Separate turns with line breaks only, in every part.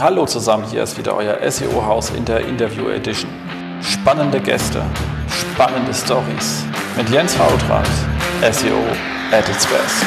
Hallo zusammen, hier ist wieder euer SEO-Haus in der Interview Edition. Spannende Gäste, spannende Stories mit Jens Hautrand, SEO at its best.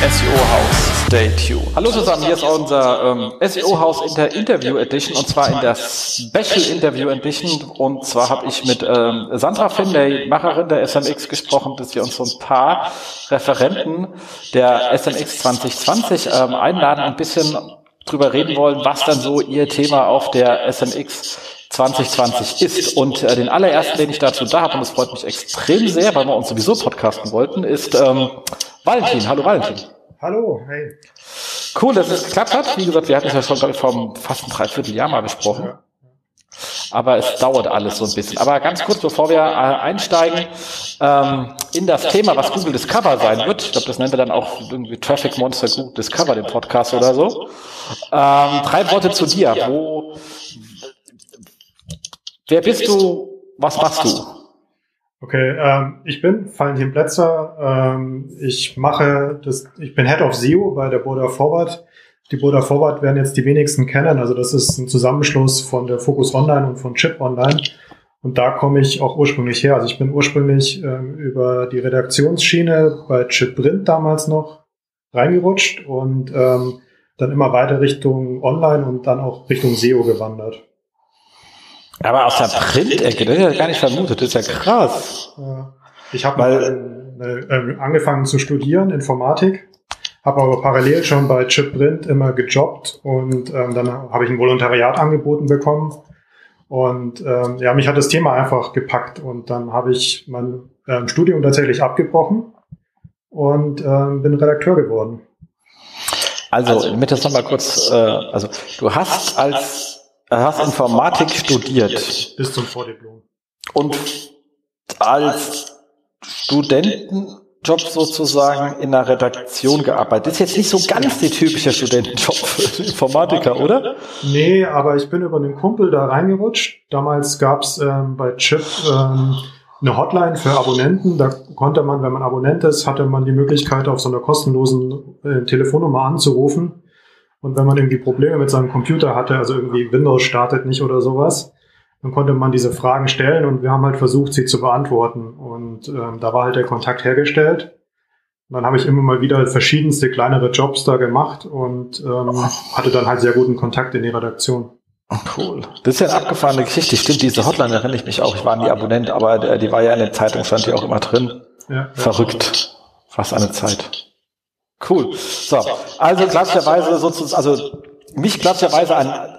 SEO-Haus. Stay tuned. Hallo zusammen, hier ist unser ähm, SEO-Haus in der Interview Edition und zwar in der Special Interview Edition. Und zwar habe ich mit ähm, Sandra der Macherin der SMX, gesprochen, dass wir uns so ein paar Referenten der SMX 2020 ähm, einladen und ein bisschen drüber reden wollen, was dann so ihr Thema auf der SMX 2020 ist. Und äh, den allerersten, den ich dazu da habe, und das freut mich extrem sehr, weil wir uns sowieso podcasten wollten, ist ähm, Valentin. Hallo Valentin.
Hallo, hey.
Cool, dass es geklappt hat. Wie gesagt, wir hatten es ja schon, vor fast ein Dreivierteljahr mal besprochen. Aber es dauert alles so ein bisschen. Aber ganz kurz, bevor wir äh, einsteigen ähm, in das Thema, was Google Discover sein wird, ich glaube, das nennen wir dann auch irgendwie Traffic Monster Google Discover, den Podcast oder so. Ähm, drei Worte zu dir. Wo, wer bist du? Was machst du?
Okay, ähm, ich bin Valentin Plätzer. Ähm, ich mache das, ich bin Head of SEO bei der Border Forward. Die Border Forward werden jetzt die wenigsten kennen. Also das ist ein Zusammenschluss von der Focus Online und von Chip Online. Und da komme ich auch ursprünglich her. Also ich bin ursprünglich ähm, über die Redaktionsschiene bei Chip Print damals noch reingerutscht und ähm, dann immer weiter Richtung Online und dann auch Richtung SEO gewandert.
Aber aus der Print-Ecke, das ist ja gar nicht vermutet, das ist ja krass.
Ich habe mal äh, angefangen zu studieren, Informatik, habe aber parallel schon bei Chip Print immer gejobbt und ähm, dann habe ich ein Volontariat angeboten bekommen. Und ähm, ja, mich hat das Thema einfach gepackt und dann habe ich mein ähm, Studium tatsächlich abgebrochen und ähm, bin Redakteur geworden.
Also, also damit das nochmal kurz, äh, also du hast als hast Informatik studiert.
Bis zum Vordiplom.
Und als Studentenjob sozusagen in der Redaktion gearbeitet. Das ist jetzt nicht so ganz der typische Studentenjob für Informatiker, oder?
Nee, aber ich bin über einen Kumpel da reingerutscht. Damals gab's ähm, bei Chip ähm, eine Hotline für Abonnenten. Da konnte man, wenn man Abonnent ist, hatte man die Möglichkeit, auf so einer kostenlosen äh, Telefonnummer anzurufen und wenn man irgendwie Probleme mit seinem Computer hatte, also irgendwie Windows startet nicht oder sowas, dann konnte man diese Fragen stellen und wir haben halt versucht, sie zu beantworten. Und ähm, da war halt der Kontakt hergestellt. Und dann habe ich immer mal wieder verschiedenste kleinere Jobs da gemacht und ähm, hatte dann halt sehr guten Kontakt in die Redaktion.
Cool. Das ist ja eine abgefahrene Geschichte. Stimmt, diese Hotline erinnere ich mich auch. Ich war nie Abonnent, aber die war ja in der Zeitung, stand die auch immer drin. Ja, Verrückt. Was eine Zeit. Cool. So, also klassischerweise sozusagen, also mich klassischerweise ein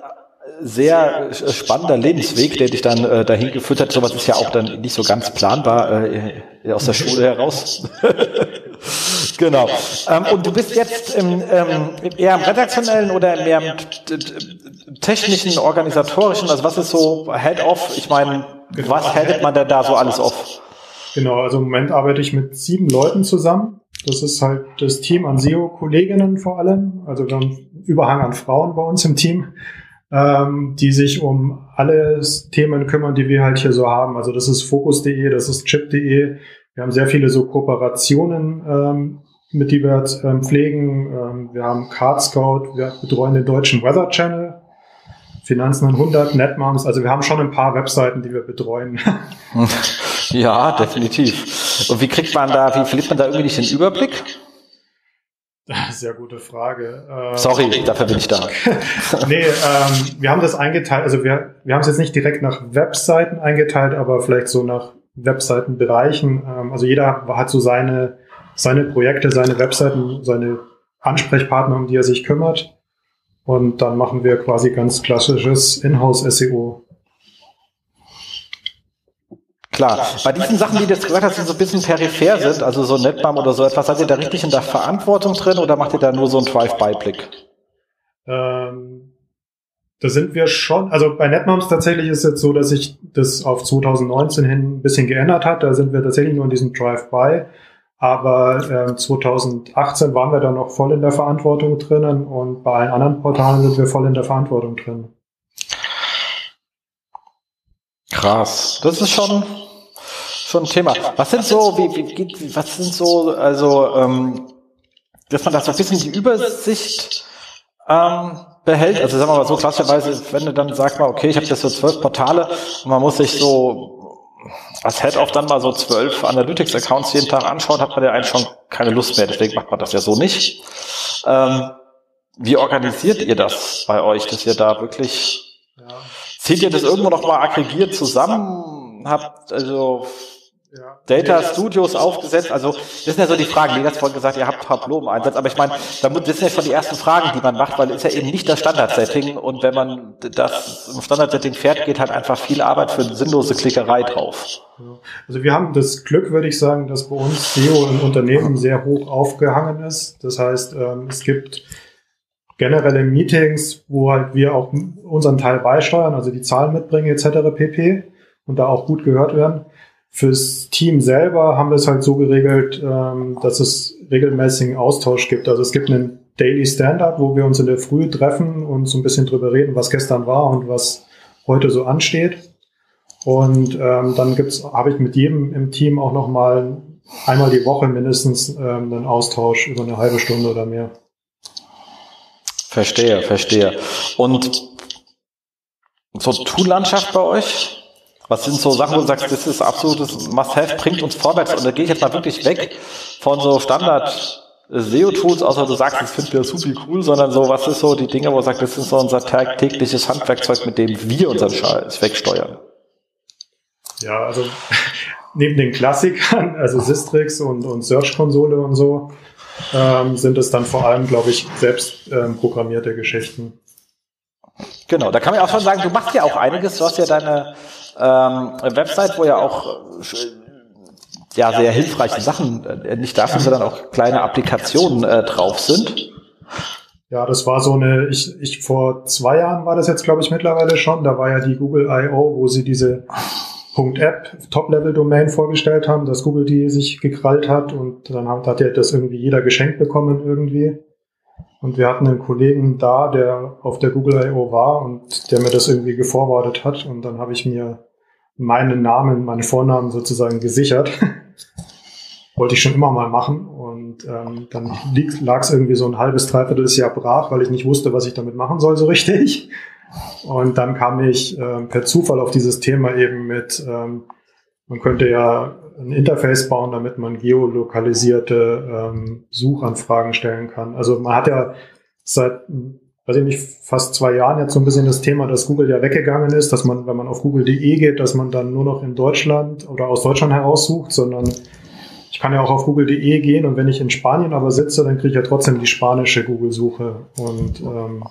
sehr spannender Lebensweg, der dich dann äh, dahin geführt hat. Sowas ist ja auch dann nicht so ganz planbar äh, aus der Schule heraus. genau. Ähm, und du bist jetzt im, ähm, eher im redaktionellen oder mehr im technischen, organisatorischen? Also was ist so Head-Off? Ich meine, was headet man denn da so alles auf?
Genau, also im Moment arbeite ich mit sieben Leuten zusammen. Das ist halt das Team an SEO-Kolleginnen vor allem. Also wir haben Überhang an Frauen bei uns im Team, ähm, die sich um alle Themen kümmern, die wir halt hier so haben. Also das ist Focus.de, das ist Chip.de. Wir haben sehr viele so Kooperationen, ähm, mit die wir ähm, pflegen. Ähm, wir haben Card Scout, wir betreuen den deutschen Weather Channel. Finanzen 100, Netmoms, also wir haben schon ein paar Webseiten, die wir betreuen.
Ja, definitiv. Und wie kriegt man da, wie verliert man da irgendwie nicht den Überblick?
Sehr gute Frage.
Ähm, Sorry, dafür bin ich da.
nee, ähm, wir haben das eingeteilt, also wir, wir haben es jetzt nicht direkt nach Webseiten eingeteilt, aber vielleicht so nach Webseitenbereichen. Ähm, also jeder hat so seine, seine Projekte, seine Webseiten, seine Ansprechpartner, um die er sich kümmert. Und dann machen wir quasi ganz klassisches Inhouse-SEO.
Klar, bei diesen Sachen, die du jetzt gesagt hast, die so ein bisschen peripher sind, also so Netbam oder so etwas, seid ihr da richtig in der Verantwortung drin oder macht ihr da nur so einen Drive-by-Blick?
Ähm, da sind wir schon, also bei Netmoms tatsächlich ist es jetzt so, dass sich das auf 2019 hin ein bisschen geändert hat. Da sind wir tatsächlich nur in diesem Drive-by. Aber äh, 2018 waren wir da noch voll in der Verantwortung drinnen und bei allen anderen Portalen sind wir voll in der Verantwortung drin.
Krass. Das ist schon, schon ein Thema. Was sind so, wie, wie, was sind so, also, ähm, dass man das so ein bisschen die Übersicht ähm, behält. Also sagen wir mal so klassischerweise, wenn du dann sagst mal, okay, ich habe jetzt so zwölf Portale und man muss sich so als Head auch dann mal so zwölf Analytics-Accounts jeden Tag anschaut, hat man ja eigentlich schon keine Lust mehr. Deswegen macht man das ja so nicht. Ähm, wie organisiert ihr das bei euch, dass ihr da wirklich, zieht ihr das irgendwo noch mal aggregiert zusammen? Habt also ja. Data Studios aufgesetzt. Also das sind ja so die Fragen. Hat vorhin gesagt, ihr habt Tableau im Einsatz, aber ich meine, das sind ja schon die ersten Fragen, die man macht, weil es ja eben nicht das Standardsetting und wenn man das im Standardsetting fährt, geht halt einfach viel Arbeit für eine sinnlose Klickerei drauf.
Also wir haben das Glück, würde ich sagen, dass bei uns SEO im Unternehmen sehr hoch aufgehangen ist. Das heißt, ähm, es gibt generelle Meetings, wo halt wir auch unseren Teil beisteuern, also die Zahlen mitbringen etc. pp. und da auch gut gehört werden. Fürs Team selber haben wir es halt so geregelt, ähm, dass es regelmäßigen Austausch gibt. Also es gibt einen Daily Stand-up, wo wir uns in der Früh treffen und so ein bisschen drüber reden, was gestern war und was heute so ansteht. Und ähm, dann gibt's, habe ich mit jedem im Team auch noch mal einmal die Woche mindestens ähm, einen Austausch über eine halbe Stunde oder mehr.
Verstehe, verstehe. Und so Tool-Landschaft bei euch? Was sind so Sachen, wo du sagst, das ist absolutes Must-Have, bringt uns vorwärts? Und da gehe ich jetzt mal wirklich weg von so Standard SEO-Tools, außer du sagst, das finden wir super cool, sondern so, was ist so die Dinge, wo du sagst, das ist so unser tägliches Handwerkzeug, mit dem wir unseren Scheiß wegsteuern?
Ja, also neben den Klassikern, also Sistrix und, und Search-Konsole und so, ähm, sind es dann vor allem, glaube ich, selbst ähm, programmierte Geschichten.
Genau, da kann man auch schon sagen, du machst ja auch einiges, du hast ja deine ähm, Website, wo ja auch äh, ja sehr hilfreiche Sachen äh, nicht dafür, sondern auch kleine Applikationen äh, drauf sind.
Ja, das war so eine, ich, ich vor zwei Jahren war das jetzt, glaube ich, mittlerweile schon. Da war ja die Google I.O., wo sie diese .app Top-Level-Domain vorgestellt haben, dass Google die sich gekrallt hat und dann hat, hat ja das irgendwie jeder geschenkt bekommen irgendwie. Und wir hatten einen Kollegen da, der auf der Google I.O. war und der mir das irgendwie geforwardet hat. Und dann habe ich mir meinen Namen, meine Vornamen sozusagen gesichert. Wollte ich schon immer mal machen. Und ähm, dann lag es irgendwie so ein halbes, dreiviertel Jahr brach, weil ich nicht wusste, was ich damit machen soll so richtig. Und dann kam ich äh, per Zufall auf dieses Thema eben mit, ähm, man könnte ja ein Interface bauen, damit man geolokalisierte ähm, Suchanfragen stellen kann. Also man hat ja seit, weiß ich nicht, fast zwei Jahren jetzt so ein bisschen das Thema, dass Google ja weggegangen ist, dass man, wenn man auf google.de geht, dass man dann nur noch in Deutschland oder aus Deutschland heraussucht, sondern ich kann ja auch auf google.de gehen und wenn ich in Spanien aber sitze, dann kriege ich ja trotzdem die spanische Google-Suche und ähm,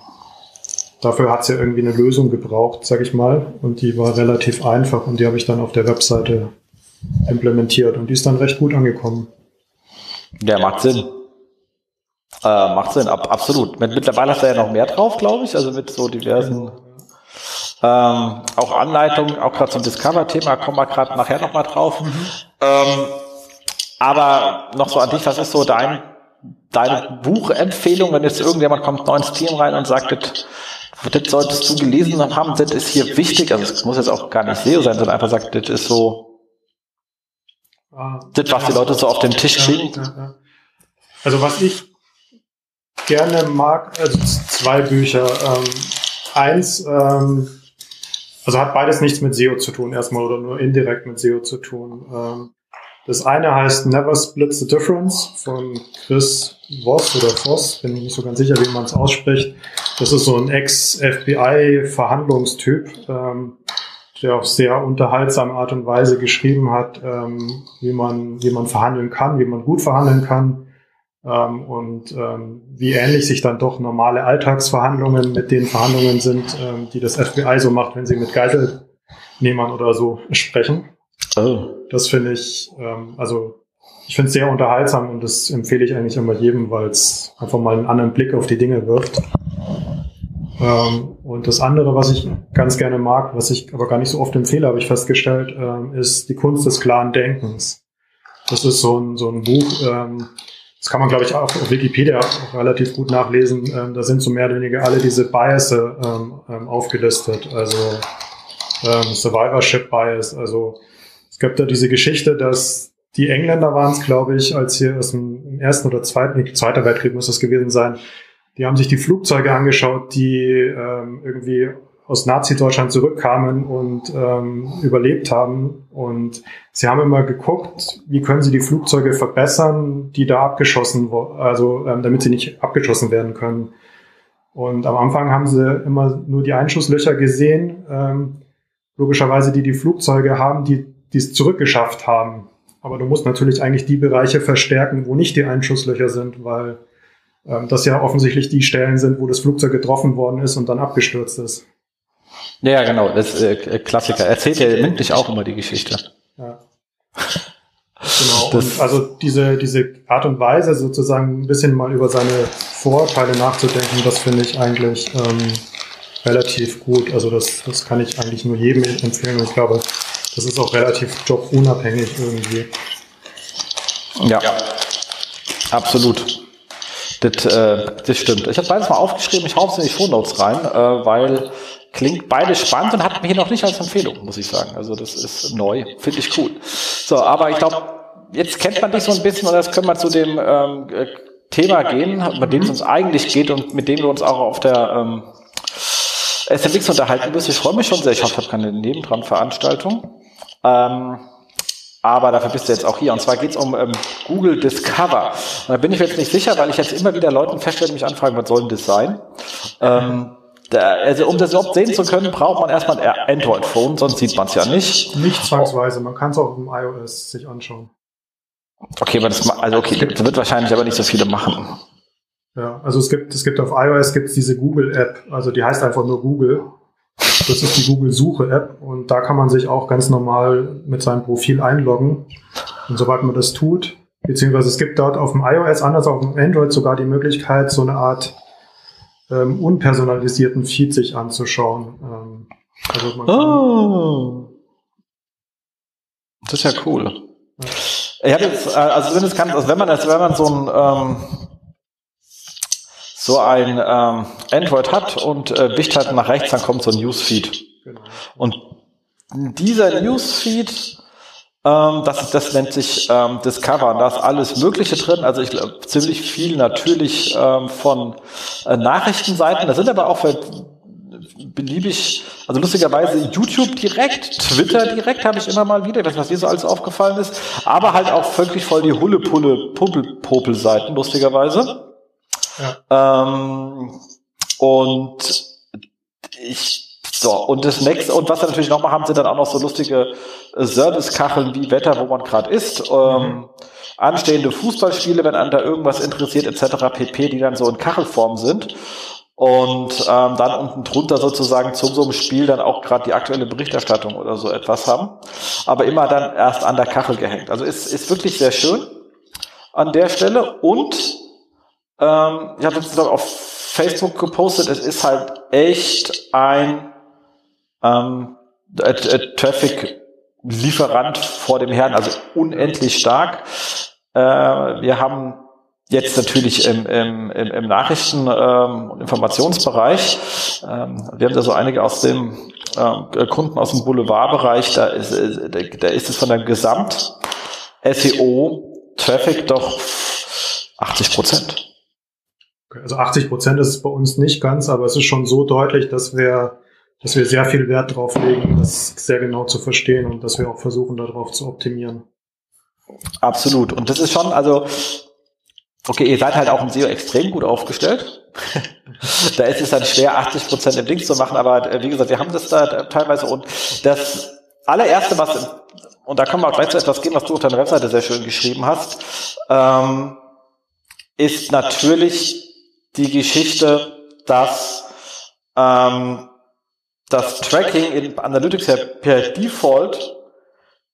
dafür hat es ja irgendwie eine Lösung gebraucht, sag ich mal, und die war relativ einfach und die habe ich dann auf der Webseite implementiert und die ist dann recht gut angekommen.
Ja, macht Sinn. Äh, macht Sinn, ab, absolut. Mit, mittlerweile hast du ja noch mehr drauf, glaube ich, also mit so diversen ähm, auch Anleitungen, auch gerade zum Discover-Thema, kommen wir gerade nachher nochmal drauf. Mhm. Ähm, aber noch so an dich, was ist so dein, deine Buchempfehlung, wenn jetzt irgendjemand kommt neu ins Team rein und sagt, das, das solltest du gelesen haben, das ist hier wichtig, also es muss jetzt auch gar nicht SEO sein, sondern einfach sagt, das ist so das, was die Leute so auf den Tisch kriegen.
Also was ich gerne mag, also zwei Bücher. Ähm, eins, ähm, also hat beides nichts mit SEO zu tun, erstmal oder nur indirekt mit SEO zu tun. Ähm, das eine heißt Never Split the Difference von Chris Voss oder Voss, bin ich nicht so ganz sicher, wie man es ausspricht. Das ist so ein Ex-FBI-Verhandlungstyp. Ähm, der auf sehr unterhaltsame Art und Weise geschrieben hat, ähm, wie man, wie man verhandeln kann, wie man gut verhandeln kann ähm, und ähm, wie ähnlich sich dann doch normale Alltagsverhandlungen mit den Verhandlungen sind, ähm, die das FBI so macht, wenn sie mit Geiselnehmern oder so sprechen. Oh. Das finde ich, ähm, also ich finde es sehr unterhaltsam und das empfehle ich eigentlich immer jedem, weil es einfach mal einen anderen Blick auf die Dinge wirft. Ähm, und das andere, was ich ganz gerne mag, was ich aber gar nicht so oft empfehle, habe ich festgestellt, ähm, ist die Kunst des klaren Denkens. Das ist so ein, so ein Buch, ähm, das kann man, glaube ich, auch auf Wikipedia auch relativ gut nachlesen. da sind so mehr oder weniger alle diese Biases aufgelistet. Also Survivorship Bias. Also es gibt da diese Geschichte, dass die Engländer waren es, glaube ich, als hier aus dem ersten oder zweiten, zweiter Weltkrieg muss das gewesen sein, die haben sich die Flugzeuge angeschaut, die ähm, irgendwie aus Nazi-Deutschland zurückkamen und ähm, überlebt haben. Und sie haben immer geguckt, wie können sie die Flugzeuge verbessern, die da abgeschossen, also ähm, damit sie nicht abgeschossen werden können. Und am Anfang haben sie immer nur die Einschusslöcher gesehen, ähm, logischerweise die die Flugzeuge haben, die es zurückgeschafft haben. Aber du musst natürlich eigentlich die Bereiche verstärken, wo nicht die Einschusslöcher sind, weil ähm, das ja offensichtlich die Stellen sind, wo das Flugzeug getroffen worden ist und dann abgestürzt ist.
Ja, genau, das ist äh, Klassiker. Erzählt ja mündlich auch immer die Geschichte. Ja.
Genau. und also diese, diese Art und Weise, sozusagen ein bisschen mal über seine Vorteile nachzudenken, das finde ich eigentlich ähm, relativ gut. Also das, das kann ich eigentlich nur jedem empfehlen. Und ich glaube, das ist auch relativ jobunabhängig irgendwie.
Ja, ja. absolut. Das, äh, das stimmt. Ich habe beides mal aufgeschrieben, ich hau es in die Shownotes rein, äh, weil klingt beide spannend und hat hier noch nicht als Empfehlung, muss ich sagen. Also das ist neu, finde ich cool. So, aber ich glaube, jetzt kennt man dich so ein bisschen und jetzt können wir zu dem ähm, äh, Thema gehen, bei dem es uns eigentlich geht und mit dem wir uns auch auf der ähm, SMX unterhalten müssen. Ich freue mich schon sehr. Ich hoffe, ich habe keine Nebendran-Veranstaltung. Ähm, aber dafür bist du jetzt auch hier. Und zwar geht es um ähm, Google Discover. Und da bin ich jetzt nicht sicher, weil ich jetzt immer wieder Leuten feststelle, die mich anfragen, was soll denn das sein? Ähm, da, also um das überhaupt sehen zu können, braucht man erstmal ein Android-Phone, sonst sieht man es ja nicht.
Nicht zwangsweise, man kann es auch im iOS sich anschauen.
Okay, aber das, also okay, das wird wahrscheinlich aber nicht so viele machen.
Ja, also es gibt, es gibt auf iOS gibt's diese Google-App, also die heißt einfach nur Google. Das ist die Google-Suche-App und da kann man sich auch ganz normal mit seinem Profil einloggen. Und sobald man das tut, beziehungsweise es gibt dort auf dem iOS, anders auf dem Android sogar die Möglichkeit, so eine Art ähm, unpersonalisierten Feed sich anzuschauen. Ähm,
also oh. Das ist ja cool. Ja. Ich habe jetzt, äh, also wenn es kann, also wenn man das, wenn man so ein ähm, so ein ähm, Android hat und äh, wicht halt nach rechts, dann kommt so ein Newsfeed. Und dieser Newsfeed, ähm, das, das nennt sich ähm, Discover. Da ist alles Mögliche drin. Also ich glaube ziemlich viel natürlich ähm, von äh, Nachrichtenseiten. Da sind aber auch beliebig, also lustigerweise YouTube direkt, Twitter direkt habe ich immer mal wieder, ich was dir so alles aufgefallen ist, aber halt auch völlig voll die Hulle-Pulle-Popel-Seiten, lustigerweise. Ähm, und ich so, und das nächste, und was wir natürlich noch mal haben, sind dann auch noch so lustige äh, Service-Kacheln wie Wetter, wo man gerade ist, ähm, mhm. anstehende Fußballspiele, wenn einen da irgendwas interessiert, etc. pp, die dann so in Kachelform sind. Und ähm, dann unten drunter sozusagen zu so einem Spiel dann auch gerade die aktuelle Berichterstattung oder so etwas haben. Aber immer dann erst an der Kachel gehängt. Also ist, ist wirklich sehr schön an der Stelle. Und ähm, ich habe jetzt auf Facebook gepostet, es ist halt echt ein ähm, äh, äh, Traffic-Lieferant vor dem Herrn, also unendlich stark. Äh, wir haben jetzt natürlich im, im, im Nachrichten- ähm, und Informationsbereich, ähm, wir haben da so einige aus dem ähm, Kunden aus dem Boulevardbereich, da ist, äh, da ist es von der Gesamt-SEO-Traffic doch 80 Prozent.
Also 80 Prozent ist es bei uns nicht ganz, aber es ist schon so deutlich, dass wir, dass wir sehr viel Wert drauf legen, das sehr genau zu verstehen und dass wir auch versuchen, darauf zu optimieren.
Absolut. Und das ist schon, also, okay, ihr seid halt auch im SEO extrem gut aufgestellt. da ist es dann schwer, 80 Prozent im Ding zu machen, aber äh, wie gesagt, wir haben das da teilweise und das allererste, was, und da können wir auch gleich zu etwas gehen, was du auf deiner Webseite sehr schön geschrieben hast, ähm, ist natürlich die Geschichte, dass ähm, das Tracking in Analytics ja per Default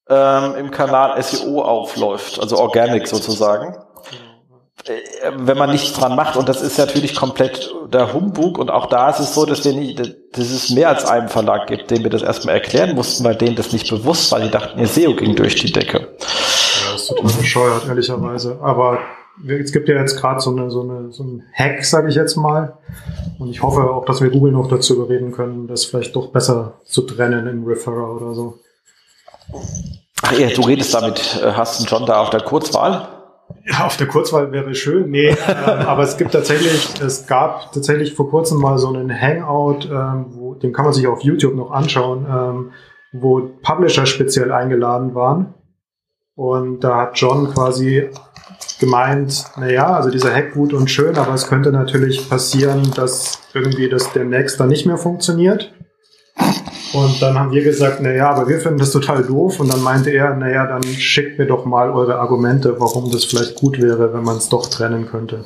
ähm, im Kanal SEO aufläuft, also Organic sozusagen. Äh, wenn man nichts dran macht, und das ist natürlich komplett der Humbug, und auch da ist es so, dass wir nicht, dass es mehr als einen Verlag gibt, dem wir das erstmal erklären mussten, weil denen das nicht bewusst war, die dachten, ihr SEO ging durch die Decke.
Ja, das ist total bescheuert, ehrlicherweise. Aber es gibt ja jetzt gerade so, eine, so, eine, so ein Hack, sage ich jetzt mal. Und ich hoffe auch, dass wir Google noch dazu überreden können, das vielleicht doch besser zu trennen in Referrer oder so.
Ach ja, du redest damit, äh, hast du John da auf der Kurzwahl?
Ja, auf der Kurzwahl wäre schön. Nee, äh, aber es gibt tatsächlich, es gab tatsächlich vor kurzem mal so einen Hangout, ähm, wo, den kann man sich auf YouTube noch anschauen, ähm, wo Publisher speziell eingeladen waren. Und da hat John quasi gemeint, naja, also dieser Hack gut und schön, aber es könnte natürlich passieren, dass irgendwie das demnächst dann nicht mehr funktioniert. Und dann haben wir gesagt, naja, aber wir finden das total doof. Und dann meinte er, naja, dann schickt mir doch mal eure Argumente, warum das vielleicht gut wäre, wenn man es doch trennen könnte.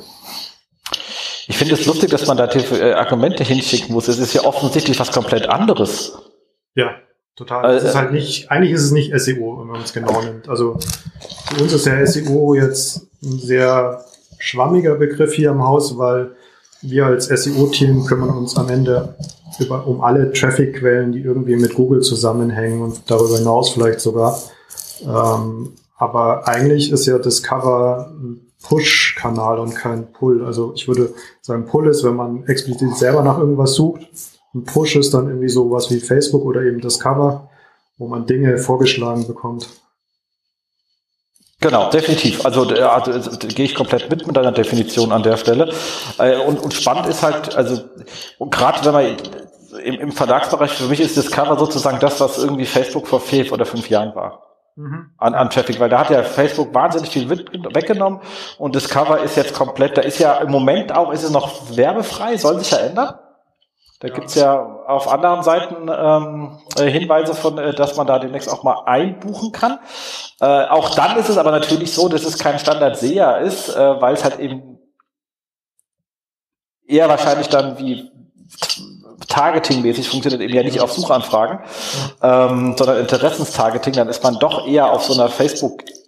Ich finde es lustig, dass man da äh, Argumente hinschicken muss. Es ist ja offensichtlich was komplett anderes.
Ja, total. Also, es ist halt nicht, eigentlich ist es nicht SEO, wenn man es genau nimmt. Also für uns ist ja SEO jetzt ein sehr schwammiger Begriff hier im Haus, weil wir als SEO-Team kümmern uns am Ende über, um alle Traffic-Quellen, die irgendwie mit Google zusammenhängen und darüber hinaus vielleicht sogar. Ähm, aber eigentlich ist ja Discover ein Push-Kanal und kein Pull. Also ich würde sagen, Pull ist, wenn man explizit selber nach irgendwas sucht. Ein Push ist dann irgendwie sowas wie Facebook oder eben Discover, wo man Dinge vorgeschlagen bekommt.
Genau, definitiv. Also, äh, also, also gehe ich komplett mit mit deiner Definition an der Stelle. Äh, und, und spannend ist halt, also gerade wenn man im, im Verlagsbereich, für mich ist Discover sozusagen das, was irgendwie Facebook vor vier oder fünf Jahren war. Mhm. An, an Traffic, weil da hat ja Facebook wahnsinnig viel weggenommen und Discover ist jetzt komplett, da ist ja im Moment auch, ist es noch werbefrei, soll sich ja ändern. Da ja. gibt's ja auf anderen Seiten ähm, äh, Hinweise von, äh, dass man da demnächst auch mal einbuchen kann. Äh, auch dann ist es aber natürlich so, dass es kein Standard-SEA ist, äh, weil es halt eben eher wahrscheinlich dann wie Targeting-mäßig funktioniert eben ja nicht auf Suchanfragen, ähm, sondern Interessenstargeting, dann ist man doch eher auf so einer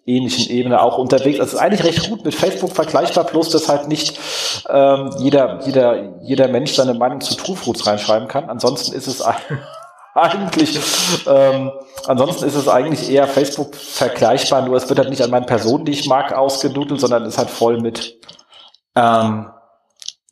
Facebook-ähnlichen Ebene auch unterwegs. Das ist eigentlich recht gut mit Facebook vergleichbar, bloß dass halt nicht ähm, jeder, jeder, jeder Mensch seine Meinung zu Truefruits reinschreiben kann. Ansonsten ist es eigentlich, ähm, ansonsten ist es eigentlich eher Facebook vergleichbar, nur es wird halt nicht an meinen Personen, die ich mag, ausgenudelt, sondern ist halt voll mit ähm,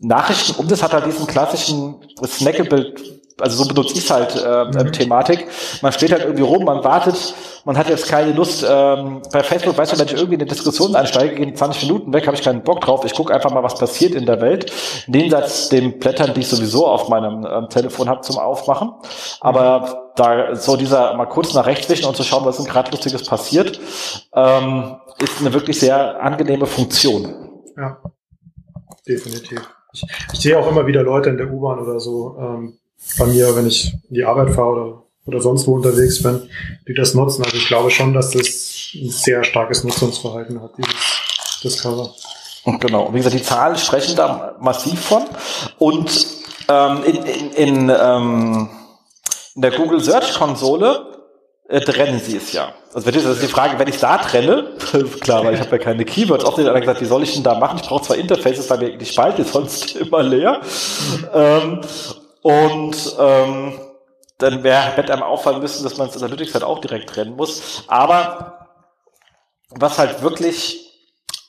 Nachrichten um das hat halt diesen klassischen Snackable, also so benutze ich halt äh, mhm. Thematik. Man steht halt irgendwie rum, man wartet, man hat jetzt keine Lust. Ähm, bei Facebook weiß man, wenn ich irgendwie in eine Diskussion einsteige, gehen 20 Minuten weg, habe ich keinen Bock drauf. Ich gucke einfach mal, was passiert in der Welt. Jenseits den Blättern, die ich sowieso auf meinem ähm, Telefon habe zum Aufmachen. Aber da so dieser mal kurz nach rechts wischen und zu schauen, was denn gerade Lustiges passiert, ähm, ist eine wirklich sehr angenehme Funktion.
Ja, definitiv. Ich, ich sehe auch immer wieder Leute in der U-Bahn oder so ähm, bei mir, wenn ich in die Arbeit fahre oder, oder sonst wo unterwegs bin, die das nutzen. Also ich glaube schon, dass das ein sehr starkes Nutzungsverhalten hat, dieses Discover.
Genau. Wie gesagt, die Zahlen sprechen da massiv von. Und ähm, in, in, in, ähm, in der Google Search Konsole äh, trennen sie es ja. Also das ist die Frage, wenn ich da trenne, klar, weil ich habe ja keine Keywords, auch einer gesagt, wie soll ich denn da machen? Ich brauche zwar Interfaces, weil die Spalte ist sonst immer leer. Ähm, und ähm, dann wäre wird einem auffallen müssen, dass man das Analytics halt auch direkt trennen muss. Aber was halt wirklich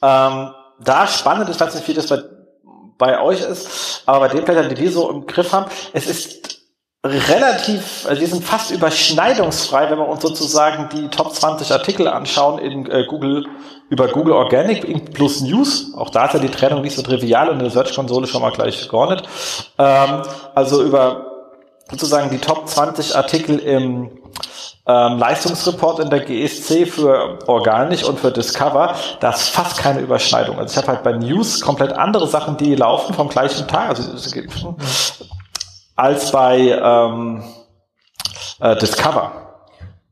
ähm, da spannend ist, weiß nicht, wie das bei, bei euch ist, aber bei den Blättern, die wir so im Griff haben, es ist relativ, also die sind fast überschneidungsfrei, wenn wir uns sozusagen die Top 20 Artikel anschauen in äh, Google über Google Organic plus News. Auch da ist ja die Trennung nicht so trivial und in der Search-Konsole schon mal gleich geordnet. Ähm, also über sozusagen die Top 20 Artikel im ähm, Leistungsreport in der GSC für Organic und für Discover, da ist fast keine Überschneidung. Also ich habe halt bei News komplett andere Sachen, die laufen vom gleichen Tag. Also als bei ähm, äh, Discover.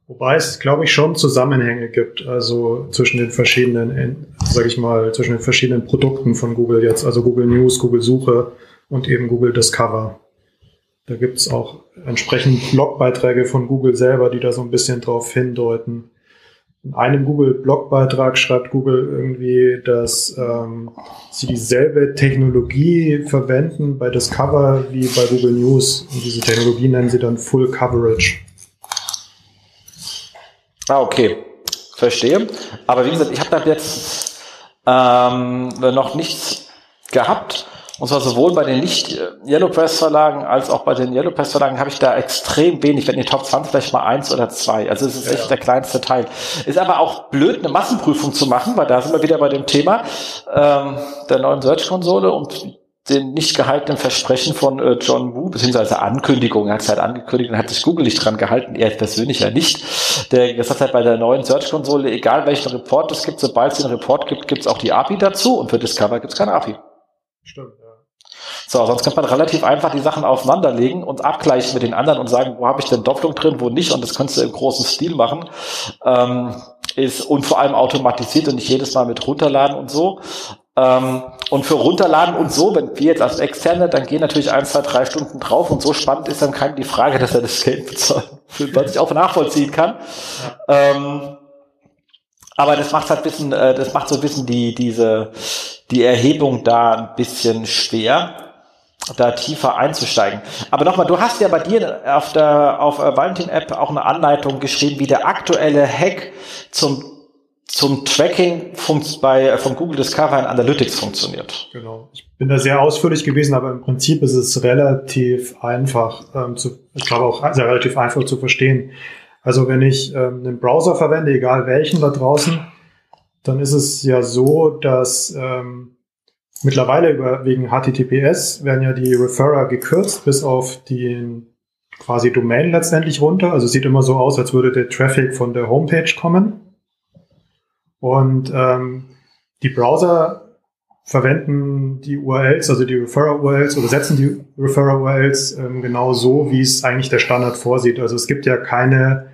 Wobei es, glaube ich, schon Zusammenhänge gibt, also zwischen den verschiedenen, sage ich mal, zwischen den verschiedenen Produkten von Google jetzt, also Google News, Google Suche und eben Google Discover. Da gibt es auch entsprechend Blogbeiträge von Google selber, die da so ein bisschen drauf hindeuten. In einem Google-Blogbeitrag schreibt Google irgendwie, dass ähm, sie dieselbe Technologie verwenden bei Discover wie bei Google News. Und diese Technologie nennen sie dann Full Coverage.
Ah, okay. Verstehe. Aber wie gesagt, ich habe da jetzt ähm, noch nichts gehabt. Und zwar sowohl bei den nicht äh, Yellow Press Verlagen als auch bei den Yellow Press Verlagen habe ich da extrem wenig, wenn die Top 20 vielleicht mal eins oder zwei. Also es ist ja, echt der kleinste Teil. Ist aber auch blöd, eine Massenprüfung zu machen, weil da sind wir wieder bei dem Thema ähm, der neuen Search-Konsole und den nicht gehaltenen Versprechen von äh, John Woo, beziehungsweise Ankündigung, er hat es halt angekündigt und hat sich Google nicht dran gehalten, er persönlich ja nicht. Der gesagt hat, bei der neuen Search-Konsole, egal welchen Report es gibt, sobald es den Report gibt, gibt es auch die API dazu und für Discover gibt es keine API. Stimmt, ja. So, sonst kann man relativ einfach die Sachen aufeinanderlegen und abgleichen mit den anderen und sagen, wo habe ich denn Doppelung drin, wo nicht. Und das kannst du im großen Stil machen. Ähm, ist und vor allem automatisiert und nicht jedes Mal mit runterladen und so. Ähm, und für runterladen und so, wenn wir jetzt als Externe, dann gehen natürlich ein, zwei, drei Stunden drauf und so spannend ist dann keine die Frage, dass er das Geld bezahlt, was ich auch nachvollziehen kann. Ähm, aber das macht halt ein bisschen, äh, das macht so ein bisschen die, diese, die Erhebung da ein bisschen schwer da tiefer einzusteigen. Aber nochmal, du hast ja bei dir auf der auf Valentin App auch eine Anleitung geschrieben, wie der aktuelle Hack zum zum Tracking bei, äh, von Google Discover in Analytics funktioniert.
Genau. Ich bin da sehr ausführlich gewesen, aber im Prinzip ist es relativ einfach ähm, zu, ich glaube auch sehr relativ einfach zu verstehen. Also wenn ich ähm, einen Browser verwende, egal welchen da draußen, dann ist es ja so, dass ähm, mittlerweile über, wegen HTTPS werden ja die Referrer gekürzt bis auf den quasi Domain letztendlich runter. Also sieht immer so aus, als würde der Traffic von der Homepage kommen. Und ähm, die Browser verwenden die URLs, also die Referrer-URLs oder setzen die Referrer-URLs ähm, genau so, wie es eigentlich der Standard vorsieht. Also es gibt ja keine,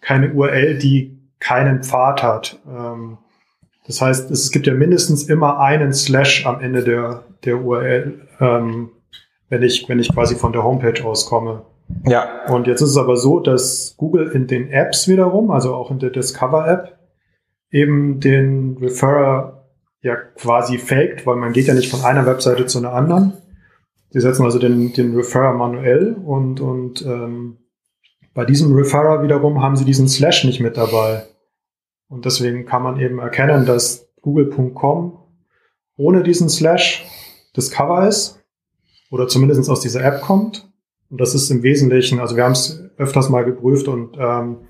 keine URL, die keinen Pfad hat. Ähm, das heißt, es gibt ja mindestens immer einen Slash am Ende der, der URL, ähm, wenn ich, wenn ich quasi von der Homepage auskomme. Ja. Und jetzt ist es aber so, dass Google in den Apps wiederum, also auch in der Discover App, eben den Referrer ja quasi faked, weil man geht ja nicht von einer Webseite zu einer anderen. Sie setzen also den, den Referrer manuell und, und ähm, bei diesem Referrer wiederum haben sie diesen Slash nicht mit dabei. Und deswegen kann man eben erkennen, dass google.com ohne diesen Slash das Cover ist oder zumindest aus dieser App kommt. Und das ist im Wesentlichen, also wir haben es öfters mal geprüft und ähm,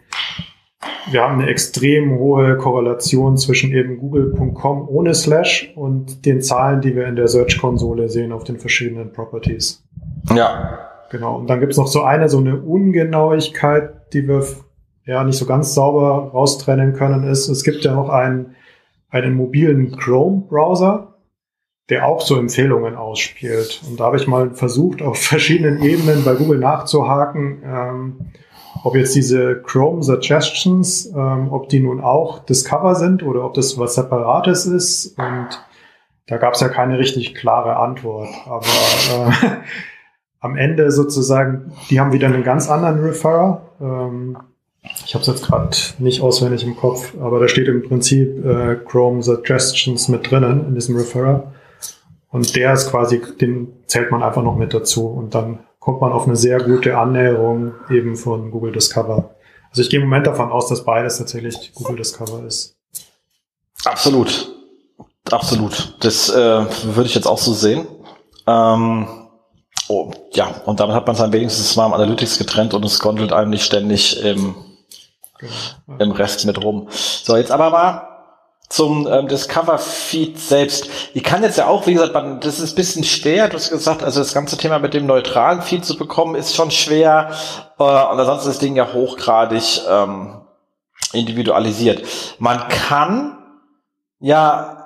wir haben eine extrem hohe Korrelation zwischen eben google.com ohne Slash und den Zahlen, die wir in der Search-Konsole sehen auf den verschiedenen Properties. Ja. Genau. Und dann gibt's noch so eine, so eine Ungenauigkeit, die wir ja nicht so ganz sauber raustrennen können, ist, es gibt ja noch einen, einen mobilen Chrome-Browser, der auch so Empfehlungen ausspielt. Und da habe ich mal versucht, auf verschiedenen Ebenen bei Google nachzuhaken, ähm, ob jetzt diese Chrome Suggestions, ähm, ob die nun auch Discover sind oder ob das was Separates ist. Und da gab es ja keine richtig klare Antwort. Aber äh, am Ende sozusagen, die haben wieder einen ganz anderen Referrer. Ähm, ich habe es jetzt gerade nicht auswendig im Kopf, aber da steht im Prinzip äh, Chrome Suggestions mit drinnen in diesem Referrer. Und der ist quasi, den zählt man einfach noch mit dazu. Und dann kommt man auf eine sehr gute Annäherung eben von Google Discover. Also ich gehe im Moment davon aus, dass beides tatsächlich Google Discover ist.
Absolut. Absolut. Das äh, würde ich jetzt auch so sehen. Ähm, oh, ja, und damit hat man dann wenigstens mal am Analytics getrennt und es gondelt einem nicht ständig im, genau. im Rest mit rum. So, jetzt aber mal zum ähm, Discover-Feed selbst. Ich kann jetzt ja auch, wie gesagt, man, das ist ein bisschen schwer, du hast gesagt, also das ganze Thema mit dem neutralen Feed zu bekommen, ist schon schwer. Äh, und ansonsten ist das Ding ja hochgradig ähm, individualisiert. Man kann ja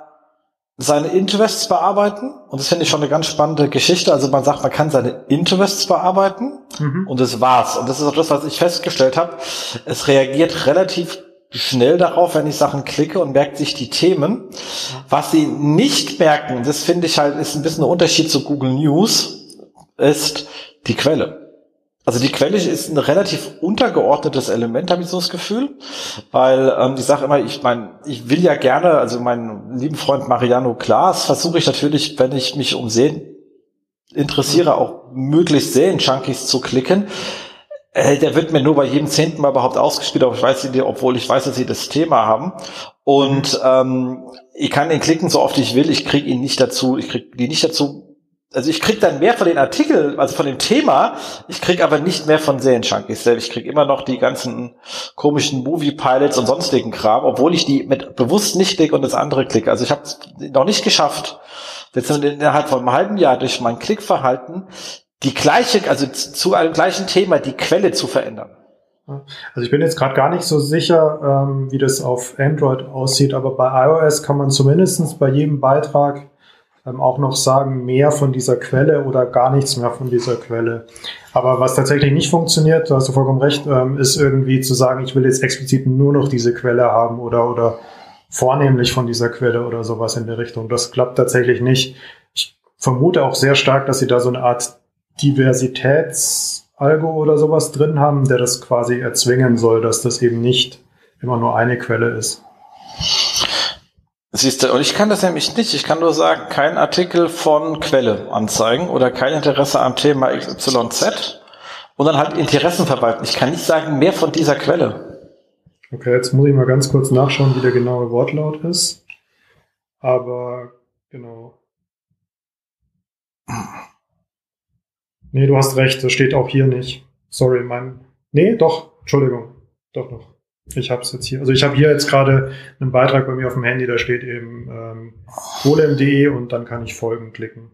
seine Interests bearbeiten und das finde ich schon eine ganz spannende Geschichte. Also man sagt, man kann seine Interests bearbeiten mhm. und das war's. Und das ist auch das, was ich festgestellt habe. Es reagiert relativ schnell darauf, wenn ich Sachen klicke und merkt sich die Themen. Was sie nicht merken, das finde ich halt, ist ein bisschen ein Unterschied zu Google News, ist die Quelle. Also die Quelle ist ein relativ untergeordnetes Element, habe ich so das Gefühl, weil ähm, ich sage immer, ich meine, ich will ja gerne, also meinen lieben Freund Mariano Klaas versuche ich natürlich, wenn ich mich um Sehen interessiere, auch möglichst Sehen-Junkies zu klicken. Äh, der wird mir nur bei jedem zehnten Mal überhaupt ausgespielt, obwohl ich weiß, obwohl ich weiß, dass sie das Thema haben. Und ähm, ich kann ihn klicken, so oft ich will. Ich kriege ihn nicht dazu. Ich kriege die nicht dazu. Also ich kriege dann mehr von den Artikeln, also von dem Thema. Ich kriege aber nicht mehr von Serien-Junkies selbst. Ich kriege immer noch die ganzen komischen Movie-Pilots und sonstigen Kram, obwohl ich die mit bewusst nicht klicke und das andere klicke. Also ich habe noch nicht geschafft, jetzt innerhalb von einem halben Jahr durch mein Klickverhalten die gleiche, also zu einem gleichen Thema die Quelle zu verändern.
Also ich bin jetzt gerade gar nicht so sicher, ähm, wie das auf Android aussieht, aber bei iOS kann man zumindest bei jedem Beitrag ähm, auch noch sagen, mehr von dieser Quelle oder gar nichts mehr von dieser Quelle. Aber was tatsächlich nicht funktioniert, da hast du vollkommen recht, ähm, ist irgendwie zu sagen, ich will jetzt explizit nur noch diese Quelle haben oder, oder vornehmlich von dieser Quelle oder sowas in der Richtung. Das klappt tatsächlich nicht. Ich vermute auch sehr stark, dass sie da so eine Art Diversitätsalgo oder sowas drin haben, der das quasi erzwingen soll, dass das eben nicht immer nur eine Quelle ist.
Siehst du, und ich kann das nämlich nicht. Ich kann nur sagen, kein Artikel von Quelle anzeigen oder kein Interesse am Thema XYZ und dann halt Interessen verwalten. Ich kann nicht sagen, mehr von dieser Quelle.
Okay, jetzt muss ich mal ganz kurz nachschauen, wie der genaue Wortlaut ist. Aber genau. Nee, du hast recht, das steht auch hier nicht. Sorry, mein. Nee, doch, Entschuldigung. Doch noch. Ich habe es jetzt hier. Also ich habe hier jetzt gerade einen Beitrag bei mir auf dem Handy, da steht eben ähm, golem.de und dann kann ich Folgen klicken.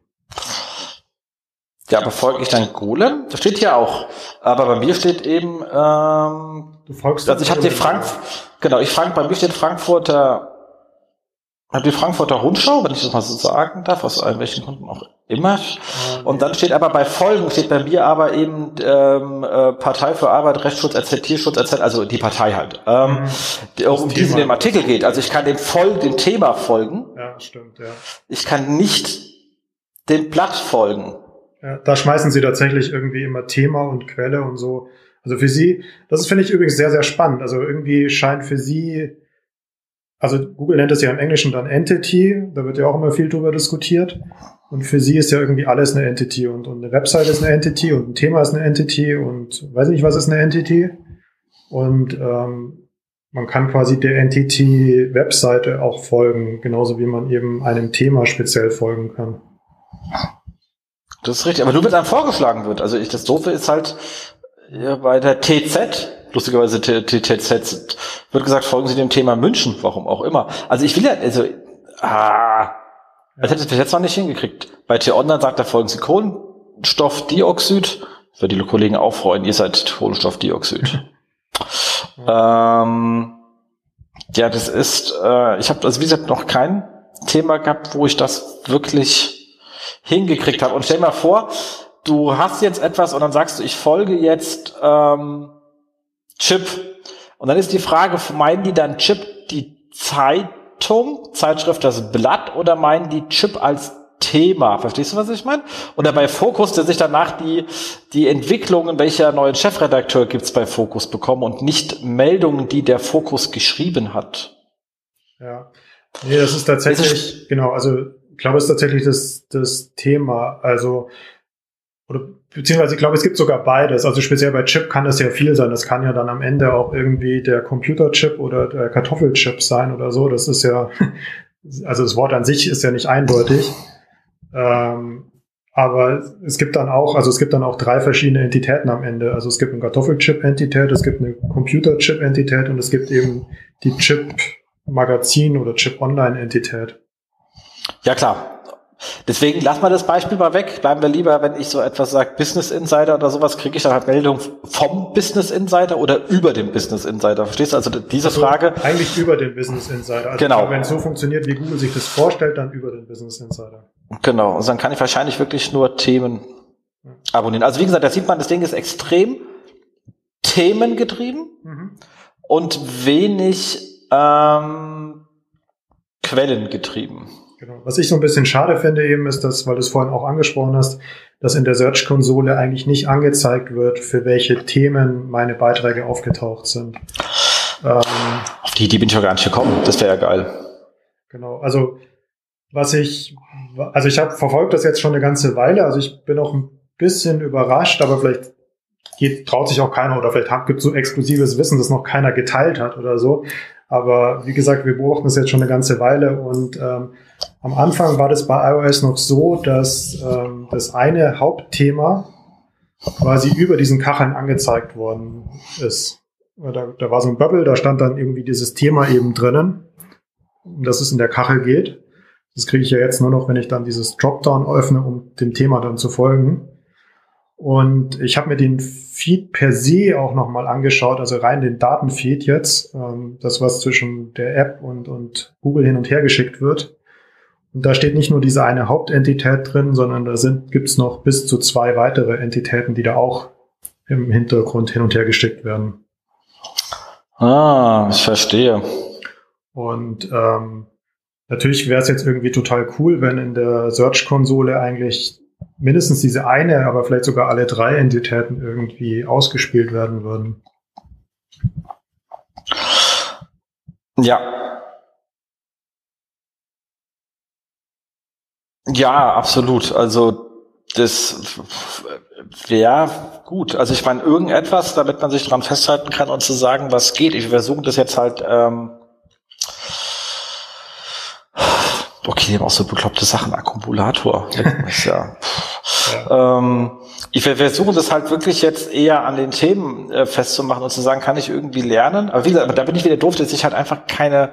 Ja, aber folge ich dann Golem? Das steht hier auch. Aber bei mir steht eben, ähm, du folgst also ich habe die Frank, genau, ich Frank, bei mir steht Frankfurter habe die Frankfurter Rundschau, wenn ich das mal so sagen darf, aus welchen Gründen auch immer. Und dann steht aber bei Folgen, steht bei mir aber eben ähm, äh, Partei für Arbeit, Rechtsschutz, etc., Tierschutz, etc., also die Partei halt, ähm, die, um die es in dem Artikel geht. Also ich kann dem, Fol dem Thema folgen.
Ja, stimmt, ja.
Ich kann nicht dem Blatt folgen.
Ja, da schmeißen sie tatsächlich irgendwie immer Thema und Quelle und so. Also für sie, das finde ich übrigens sehr, sehr spannend. Also irgendwie scheint für sie also Google nennt es ja im Englischen dann Entity, da wird ja auch immer viel drüber diskutiert. Und für sie ist ja irgendwie alles eine Entity und, und eine Website ist eine Entity und ein Thema ist eine Entity und weiß nicht, was ist eine Entity. Und ähm, man kann quasi der Entity-Webseite auch folgen, genauso wie man eben einem Thema speziell folgen kann.
Das ist richtig, aber nur wenn einem vorgeschlagen wird. Also ich, das Doofe ist halt ja, bei der TZ, lustigerweise TTZ, wird gesagt, folgen Sie dem Thema München, warum auch immer. Also ich will ja, also, ah, als hätte ich bis jetzt noch nicht hingekriegt. Bei T-Online sagt er, folgen Sie Kohlenstoffdioxid. Das wird die Kollegen auch freuen, ihr seid Kohlenstoffdioxid. ähm, ja, das ist, äh, ich habe also wie gesagt noch kein Thema gehabt, wo ich das wirklich hingekriegt habe. Und stell mal vor, du hast jetzt etwas und dann sagst du, ich folge jetzt ähm, Chip. Und dann ist die Frage, meinen die dann Chip die Zeitung, Zeitschrift das Blatt oder meinen die Chip als Thema? Verstehst du, was ich meine? Oder bei Focus, der sich danach die, die Entwicklungen, welcher neuen Chefredakteur gibt's bei Focus bekommen und nicht Meldungen, die der Focus geschrieben hat.
Ja. Nee, das ist tatsächlich, ist genau, also ich glaube, es ist tatsächlich das, das Thema. Also oder beziehungsweise ich glaube, es gibt sogar beides. Also speziell bei Chip kann das ja viel sein. Das kann ja dann am Ende auch irgendwie der Computerchip oder der Kartoffelchip sein oder so. Das ist ja, also das Wort an sich ist ja nicht eindeutig. Ähm, aber es gibt dann auch, also es gibt dann auch drei verschiedene Entitäten am Ende. Also es gibt eine Kartoffelchip-Entität, es gibt eine Computerchip-Entität und es gibt eben die Chip-Magazin oder Chip-Online-Entität.
Ja klar, Deswegen lass mal das Beispiel mal weg. Bleiben wir lieber, wenn ich so etwas sage, Business Insider oder sowas, kriege ich dann halt Meldung vom Business Insider oder über den Business Insider. Verstehst du? Also diese also Frage.
Eigentlich über den Business Insider. Also
genau.
Wenn es so funktioniert, wie Google sich das vorstellt, dann über den Business Insider.
Genau. Also dann kann ich wahrscheinlich wirklich nur Themen abonnieren. Also wie gesagt, da sieht man, das Ding ist extrem themengetrieben mhm. und wenig ähm, quellengetrieben.
Genau. Was ich so ein bisschen schade finde eben ist, dass, weil du es vorhin auch angesprochen hast, dass in der Search-Konsole eigentlich nicht angezeigt wird, für welche Themen meine Beiträge aufgetaucht sind.
Ähm, Auf die Idee bin ich ja gar nicht gekommen. Das wäre ja geil.
Genau. Also was ich, also ich habe verfolgt das jetzt schon eine ganze Weile. Also ich bin auch ein bisschen überrascht, aber vielleicht geht, traut sich auch keiner oder vielleicht gibt es so exklusives Wissen, das noch keiner geteilt hat oder so. Aber wie gesagt, wir beobachten das jetzt schon eine ganze Weile und ähm, am Anfang war das bei iOS noch so, dass ähm, das eine Hauptthema quasi über diesen Kacheln angezeigt worden ist. Da, da war so ein Bubble, da stand dann irgendwie dieses Thema eben drinnen, um das es in der Kachel geht. Das kriege ich ja jetzt nur noch, wenn ich dann dieses Dropdown öffne, um dem Thema dann zu folgen. Und ich habe mir den Feed per se auch nochmal angeschaut, also rein den Datenfeed jetzt, ähm, das was zwischen der App und, und Google hin und her geschickt wird. Und da steht nicht nur diese eine Hauptentität drin, sondern da sind gibt's noch bis zu zwei weitere Entitäten, die da auch im Hintergrund hin und her geschickt werden.
Ah, ich verstehe.
Und ähm, natürlich wäre es jetzt irgendwie total cool, wenn in der Search-Konsole eigentlich mindestens diese eine, aber vielleicht sogar alle drei Entitäten irgendwie ausgespielt werden würden.
Ja, Ja, absolut. Also das wäre gut. Also ich meine, irgendetwas, damit man sich dran festhalten kann und zu sagen, was geht. Ich versuche das jetzt halt. Ähm okay, auch so bekloppte Sachen, Akkumulator. ja. ja. Ähm, ich versuche das halt wirklich jetzt eher an den Themen äh, festzumachen und zu sagen, kann ich irgendwie lernen? Aber wie gesagt, da bin ich wieder doof, dass ich halt einfach keine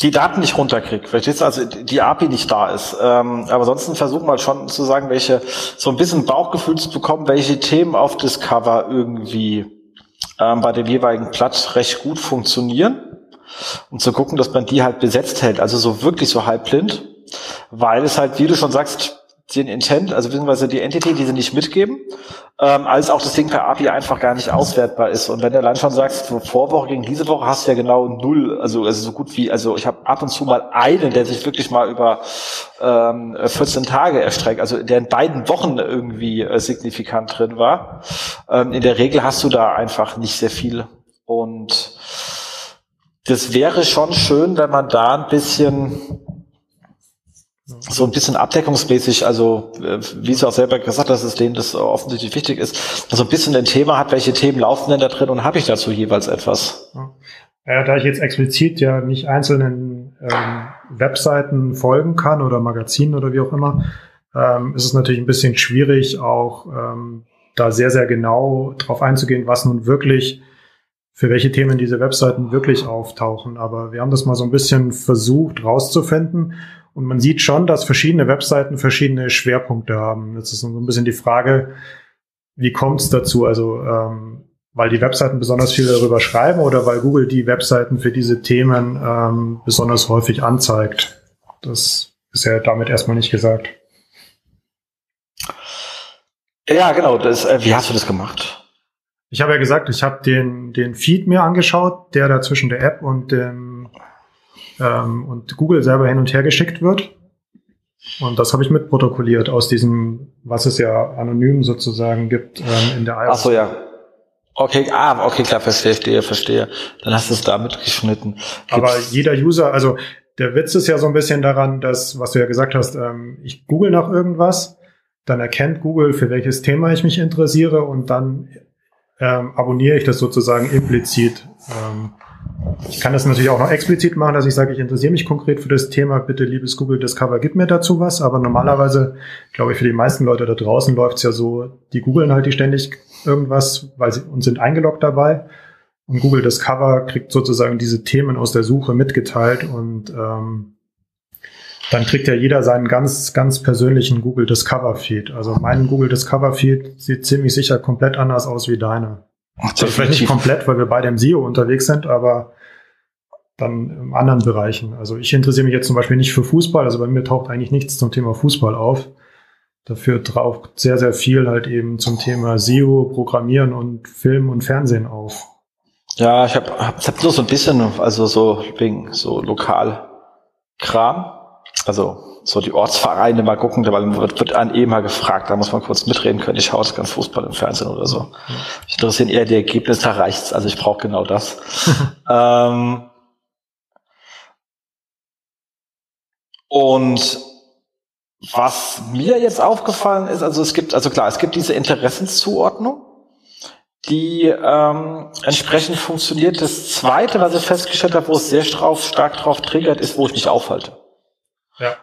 die Daten nicht runterkriegt, verstehst du, also die API nicht da ist. Ähm, aber ansonsten versuchen wir schon zu sagen, welche, so ein bisschen Bauchgefühl zu bekommen, welche Themen auf Discover irgendwie ähm, bei dem jeweiligen Blatt recht gut funktionieren und zu gucken, dass man die halt besetzt hält, also so wirklich so halbblind, weil es halt, wie du schon sagst, den Intent, also beziehungsweise die Entity, die sie nicht mitgeben, ähm, als auch das Ding per API einfach gar nicht auswertbar ist. Und wenn du allein schon sagst, so Vorwoche gegen diese Woche hast du ja genau null, also, also so gut wie, also ich habe ab und zu mal einen, der sich wirklich mal über ähm, 14 Tage erstreckt, also der in beiden Wochen irgendwie äh, signifikant drin war. Ähm, in der Regel hast du da einfach nicht sehr viel. Und das wäre schon schön, wenn man da ein bisschen so ein bisschen abdeckungsmäßig, also äh, wie es auch selber gesagt hast, ist denen das offensichtlich wichtig ist, so ein bisschen ein Thema hat, welche Themen laufen denn da drin und habe ich dazu jeweils etwas?
Ja, da ich jetzt explizit ja nicht einzelnen ähm, Webseiten folgen kann oder Magazinen oder wie auch immer, ähm, ist es natürlich ein bisschen schwierig, auch ähm, da sehr, sehr genau drauf einzugehen, was nun wirklich für welche Themen diese Webseiten wirklich auftauchen. Aber wir haben das mal so ein bisschen versucht rauszufinden und man sieht schon, dass verschiedene Webseiten verschiedene Schwerpunkte haben. Jetzt ist so ein bisschen die Frage, wie kommt es dazu? Also ähm, weil die Webseiten besonders viel darüber schreiben oder weil Google die Webseiten für diese Themen ähm, besonders häufig anzeigt? Das ist ja damit erstmal nicht gesagt.
Ja, genau. Das, äh, wie hast du das gemacht?
Ich habe ja gesagt, ich habe den, den Feed mir angeschaut, der da zwischen der App und dem ähm, und Google selber hin und her geschickt wird. Und das habe ich mitprotokolliert aus diesem, was es ja anonym sozusagen gibt ähm, in der
iOS. Ach so, ja. Okay, ah, okay, klar, verstehe, verstehe. Dann hast du es da mitgeschnitten. Gibt's
Aber jeder User, also der Witz ist ja so ein bisschen daran, dass, was du ja gesagt hast, ähm, ich google nach irgendwas, dann erkennt Google, für welches Thema ich mich interessiere und dann ähm, abonniere ich das sozusagen implizit. Ähm, ich kann das natürlich auch noch explizit machen, dass ich sage, ich interessiere mich konkret für das Thema. Bitte, liebes Google Discover, gib mir dazu was. Aber normalerweise, glaube ich, für die meisten Leute da draußen läuft es ja so, die googeln halt die ständig irgendwas, weil sie und sind eingeloggt dabei. Und Google Discover kriegt sozusagen diese Themen aus der Suche mitgeteilt und ähm, dann kriegt ja jeder seinen ganz, ganz persönlichen Google Discover Feed. Also mein Google Discover Feed sieht ziemlich sicher komplett anders aus wie deine. Also vielleicht nicht komplett, weil wir beide im SEO unterwegs sind, aber dann in anderen Bereichen. Also ich interessiere mich jetzt zum Beispiel nicht für Fußball, also bei mir taucht eigentlich nichts zum Thema Fußball auf. Dafür taucht sehr, sehr viel halt eben zum Thema SEO, Programmieren und Film und Fernsehen auf.
Ja, ich habe hab, hab nur so ein bisschen, also so wegen so Lokalkram. Also so die Ortsvereine mal gucken, weil wird, an eh mal gefragt, da muss man kurz mitreden können. Ich schaue das ganz Fußball im Fernsehen oder so. Ich interessiere eher die Ergebnisse, da reicht's. Also ich brauche genau das. ähm, und was mir jetzt aufgefallen ist, also es gibt, also klar, es gibt diese Interessenszuordnung, die ähm, entsprechend funktioniert. Das Zweite, was ich festgestellt habe, wo es sehr stark drauf triggert, ist, wo ich mich aufhalte.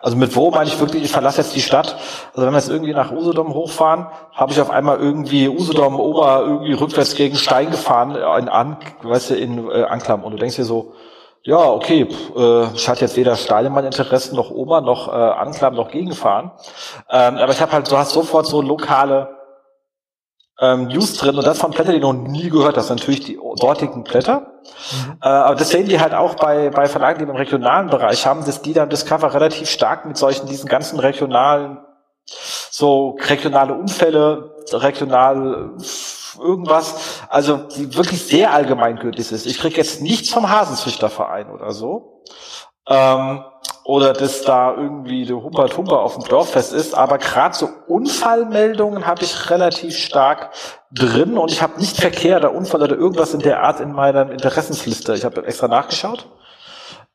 Also mit wo meine ich wirklich, ich verlasse jetzt die Stadt. Also wenn wir jetzt irgendwie nach Usedom hochfahren, habe ich auf einmal irgendwie Usedom Ober irgendwie rückwärts gegen Stein gefahren in An, weißt du, in äh, Anklam. Und du denkst dir so, ja, okay, äh, ich hatte jetzt weder Steilemann-Interessen noch Ober noch äh, Anklam noch Gegenfahren. Ähm, aber ich habe halt, du hast sofort so lokale ähm, News drin und das von Blätter, die du noch nie gehört hast, natürlich die dortigen Blätter. Mhm. Äh, aber das sehen die halt auch bei, bei Verlagen, die im regionalen Bereich haben, dass die dann Discover relativ stark mit solchen, diesen ganzen regionalen, so regionale Unfälle, regional irgendwas, also die wirklich sehr allgemeingültig ist. Ich krieg jetzt nichts vom Hasenzüchterverein oder so. Ähm, oder dass da irgendwie der Humpert Humper auf dem Dorffest ist, aber gerade so Unfallmeldungen habe ich relativ stark drin und ich habe nicht Verkehr oder Unfall oder irgendwas in der Art in meiner Interessensliste. Ich habe extra nachgeschaut.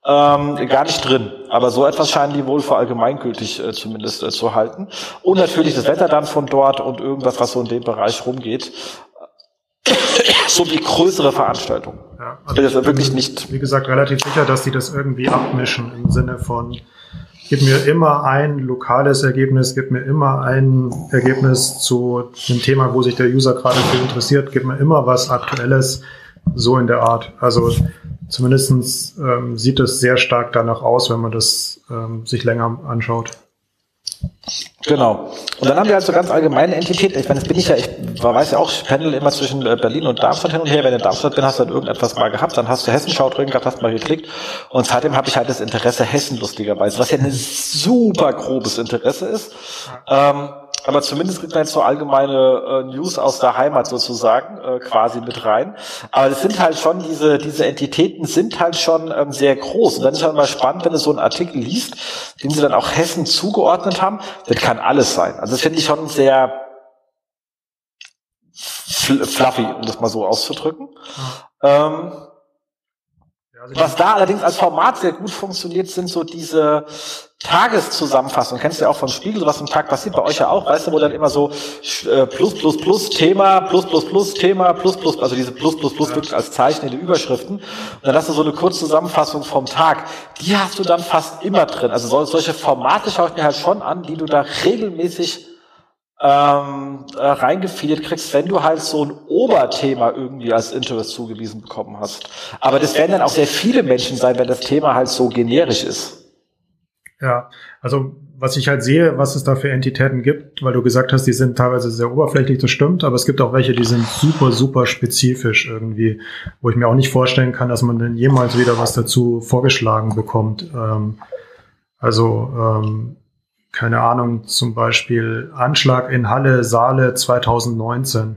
Ähm, gar nicht drin. Aber so etwas scheinen die wohl für allgemeingültig äh, zumindest äh, zu halten. Und natürlich das Wetter dann von dort und irgendwas, was so in dem Bereich rumgeht so die größere Veranstaltung.
Ja, also ich bin wirklich nicht. Wie gesagt, relativ sicher, dass die das irgendwie abmischen im Sinne von, gib mir immer ein lokales Ergebnis, gib mir immer ein Ergebnis zu einem Thema, wo sich der User gerade für interessiert, gib mir immer was Aktuelles, so in der Art. Also zumindestens ähm, sieht es sehr stark danach aus, wenn man das ähm, sich länger anschaut.
Genau. Und dann haben wir halt so ganz allgemeine Entitäten. Ich meine, das bin ich ja, ich weiß ja auch, ich pendel immer zwischen äh, Berlin und Darmstadt hin und her. Wenn du in Darmstadt bin, hast du dann irgendetwas mal gehabt, dann hast du Hessenschau drin gehabt, hast mal geklickt. Und seitdem habe ich halt das Interesse Hessen lustigerweise, was ja ein super grobes Interesse ist. Ähm, aber zumindest kriegt man jetzt so allgemeine äh, News aus der Heimat sozusagen äh, quasi mit rein. Aber es sind halt schon diese diese Entitäten sind halt schon ähm, sehr groß. Und dann ist halt mal spannend, wenn du so einen Artikel liest, den sie dann auch Hessen zugeordnet haben. Das kann alles sein. Also das finde ich schon sehr fluffy, um das mal so auszudrücken. Ähm, also Was da allerdings als Format sehr gut funktioniert, sind so diese Tageszusammenfassungen. Kennst du ja auch vom Spiegel, was am Tag passiert, bei euch ja auch, weißt du, wo dann immer so äh, plus, plus, plus, Thema, plus, plus, plus, Thema, plus, plus, also diese plus, plus, plus wirklich als Zeichen in den Überschriften. Und dann hast du so eine kurze Zusammenfassung vom Tag. Die hast du dann fast immer drin. Also solche Formate schaue ich mir halt schon an, die du da regelmäßig ähm, äh, kriegst, wenn du halt so ein Oberthema irgendwie als Interest zugewiesen bekommen hast. Aber das werden dann auch sehr viele Menschen sein, wenn das Thema halt so generisch ist.
Ja, also was ich halt sehe, was es da für Entitäten gibt, weil du gesagt hast, die sind teilweise sehr oberflächlich, das stimmt, aber es gibt auch welche, die sind super, super spezifisch irgendwie, wo ich mir auch nicht vorstellen kann, dass man denn jemals wieder was dazu vorgeschlagen bekommt. Ähm, also ähm, keine Ahnung, zum Beispiel Anschlag in Halle, Saale 2019.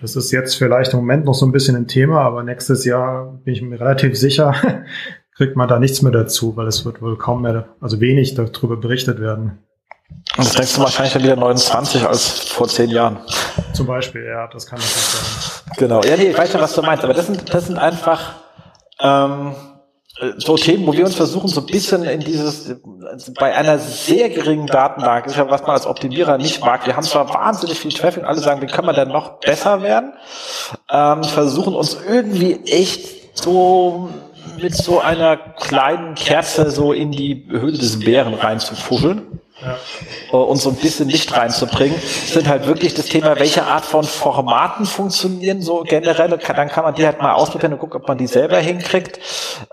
Das ist jetzt vielleicht im Moment noch so ein bisschen ein Thema, aber nächstes Jahr bin ich mir relativ sicher, kriegt man da nichts mehr dazu, weil es wird wohl kaum mehr, also wenig darüber berichtet werden.
Und das denkst du wahrscheinlich dann wieder 29 als vor zehn Jahren.
Zum Beispiel, ja, das kann natürlich sein.
Genau, ja, nee, ich weiß ja, was du meinst, aber das sind, das sind einfach, ähm, so Themen, wo wir uns versuchen, so ein bisschen in dieses, bei einer sehr geringen Datenlage, ist ja, was man als Optimierer nicht mag. Wir haben zwar wahnsinnig viel Traffic, alle sagen, wie können wir denn noch besser werden? Ähm, versuchen uns irgendwie echt so mit so einer kleinen Kerze so in die Höhle des Bären reinzufuscheln ja. Äh, und so ein bisschen Licht reinzubringen, sind halt wirklich das Thema, welche Art von Formaten funktionieren so generell. Dann kann man die halt mal ausprobieren und gucken, ob man die selber hinkriegt.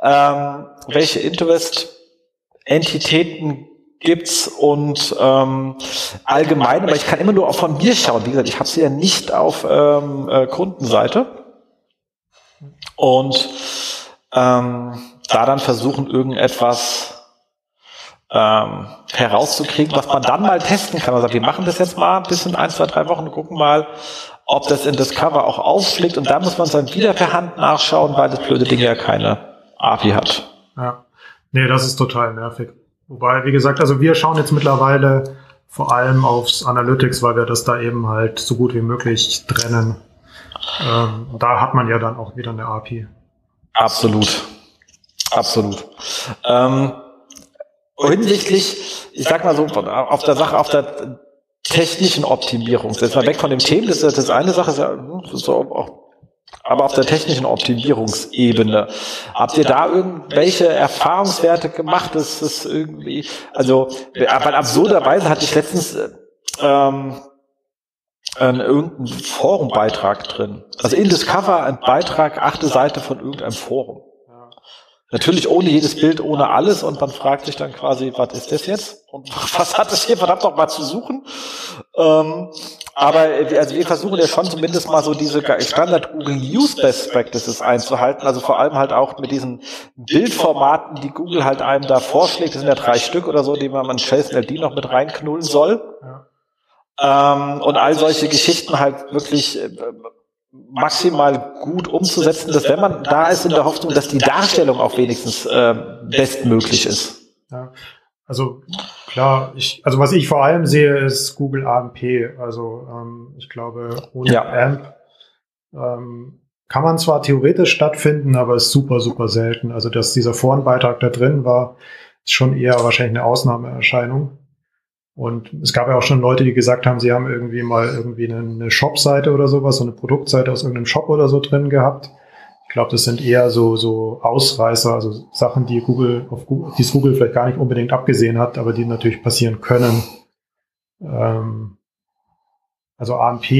Ähm, welche Interest-Entitäten gibt's und ähm, allgemein, aber ich kann immer nur auch von mir schauen. Wie gesagt, ich habe sie ja nicht auf ähm, äh, Kundenseite. Und ähm, da dann versuchen, irgendetwas ähm, herauszukriegen, was man dann mal testen kann. Also wir machen das jetzt mal bis in ein, zwei, drei Wochen und gucken mal, ob das in Discover auch aufschlägt und da muss man dann wieder per Hand nachschauen, weil das blöde Ding ja keine API hat.
Ja. Nee, das ist total nervig. Wobei, wie gesagt, also wir schauen jetzt mittlerweile vor allem aufs Analytics, weil wir das da eben halt so gut wie möglich trennen. Ähm, da hat man ja dann auch wieder eine API.
Absolut. Absolut. Ähm, hinsichtlich, ich sag mal so, auf der Sache, auf der technischen Optimierung. Jetzt mal weg von dem Thema, das ist das eine Sache, ist ja so auch aber auf der technischen Optimierungsebene. Habt ihr da irgendwelche Erfahrungswerte gemacht? Das ist irgendwie, also, aber absurderweise hatte ich letztens ähm, einen, irgendeinen Forumbeitrag drin. Also in Discover ein Beitrag, achte Seite von irgendeinem Forum. Natürlich ohne jedes Bild, ohne alles und man fragt sich dann quasi, was ist das jetzt? Und was hat das hier verdammt noch mal zu suchen? Ähm, aber also wir versuchen ja schon zumindest mal so diese Standard Google News Best Practices einzuhalten. Also vor allem halt auch mit diesen Bildformaten, die Google halt einem da vorschlägt. Das sind ja drei Stück oder so, die man in JSON LD noch mit reinknullen soll. Ja. Ähm, und all solche Geschichten halt wirklich äh, maximal gut umzusetzen, dass wenn man da ist in der Hoffnung, dass die Darstellung auch wenigstens äh, bestmöglich ist.
Ja, also klar, ich, also was ich vor allem sehe, ist Google AMP. Also ähm, ich glaube, ohne ja. AMP ähm, kann man zwar theoretisch stattfinden, aber ist super, super selten. Also dass dieser Forenbeitrag da drin war, ist schon eher wahrscheinlich eine Ausnahmeerscheinung. Und es gab ja auch schon Leute, die gesagt haben, sie haben irgendwie mal irgendwie eine, Shop-Seite oder sowas, so eine Produktseite aus irgendeinem Shop oder so drin gehabt. Ich glaube, das sind eher so, so Ausreißer, also Sachen, die Google, auf Google, die Google vielleicht gar nicht unbedingt abgesehen hat, aber die natürlich passieren können. Ähm, also AMP,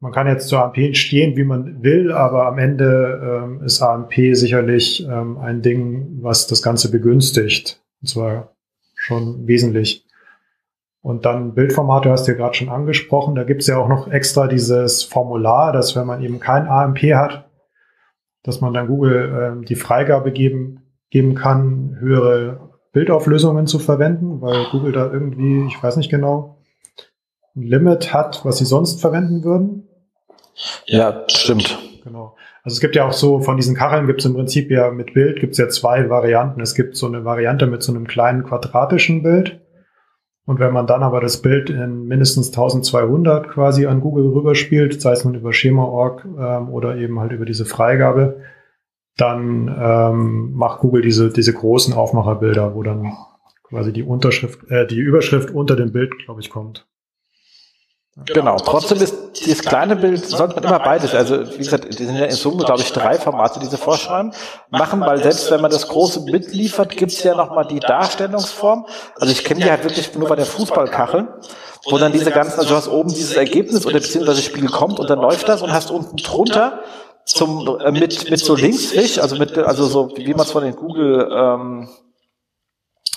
man kann jetzt zu AMP stehen, wie man will, aber am Ende ähm, ist AMP sicherlich ähm, ein Ding, was das Ganze begünstigt. Und zwar schon wesentlich. Und dann Bildformate hast du ja gerade schon angesprochen. Da gibt's ja auch noch extra dieses Formular, dass wenn man eben kein AMP hat, dass man dann Google äh, die Freigabe geben, geben kann, höhere Bildauflösungen zu verwenden, weil Google da irgendwie, ich weiß nicht genau, ein Limit hat, was sie sonst verwenden würden.
Ja, stimmt.
Genau. Also es gibt ja auch so, von diesen Kacheln gibt es im Prinzip ja mit Bild gibt es ja zwei Varianten. Es gibt so eine Variante mit so einem kleinen quadratischen Bild und wenn man dann aber das Bild in mindestens 1200 quasi an Google rüberspielt, sei es nun über Schema.org ähm, oder eben halt über diese Freigabe, dann ähm, macht Google diese, diese großen Aufmacherbilder, wo dann quasi die Unterschrift, äh, die Überschrift unter dem Bild, glaube ich, kommt.
Genau. Trotzdem ist dieses kleine Bild, sollte man immer beides, also wie gesagt, die sind ja in Summe, glaube ich, drei Formate, die sie vorschreiben, machen, weil selbst wenn man das große Bild liefert, gibt's ja nochmal die Darstellungsform. Also ich kenne die halt wirklich nur bei der Fußballkachel, wo dann diese ganzen, also du hast oben dieses Ergebnis oder beziehungsweise das Spiel kommt und dann läuft das und hast unten drunter zum äh, mit mit so Linksfisch, also mit also so wie man es von den Google ähm,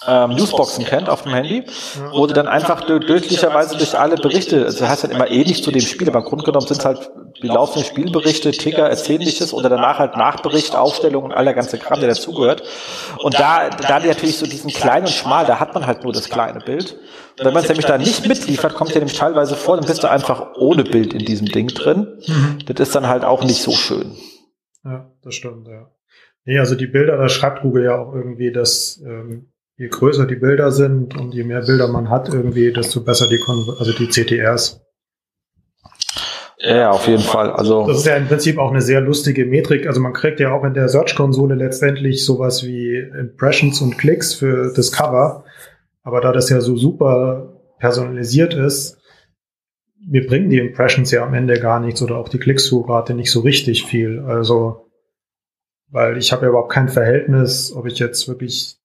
ähm, Newsboxen kennt auf dem Handy, wo du dann einfach deutlicherweise durch alle Berichte, also hast halt immer ähnlich zu dem Spiel, aber im Grunde genommen sind es halt die laufenden Spielberichte, Ticker, Erzählliches oder danach halt Nachbericht, Aufstellungen und all der ganze Kram, der dazugehört. Und da, da natürlich so diesen kleinen und schmal, da hat man halt nur das kleine Bild. Und wenn man es nämlich da nicht mitliefert, kommt ja nämlich teilweise vor, dann bist du einfach ohne Bild in diesem Ding drin. Mhm. Das ist dann halt auch nicht so schön.
Ja, das stimmt, ja. Nee, also die Bilder, da schreibt Google ja auch irgendwie, dass ähm, je größer die Bilder sind und je mehr Bilder man hat irgendwie, desto besser die, Kon also die CTRs.
Ja, auf jeden Fall. Also
das ist ja im Prinzip auch eine sehr lustige Metrik. Also man kriegt ja auch in der Search-Konsole letztendlich sowas wie Impressions und Klicks für das Cover. Aber da das ja so super personalisiert ist, mir bringen die Impressions ja am Ende gar nichts oder auch die Klicksuchrate nicht so richtig viel. Also, weil ich habe ja überhaupt kein Verhältnis, ob ich jetzt wirklich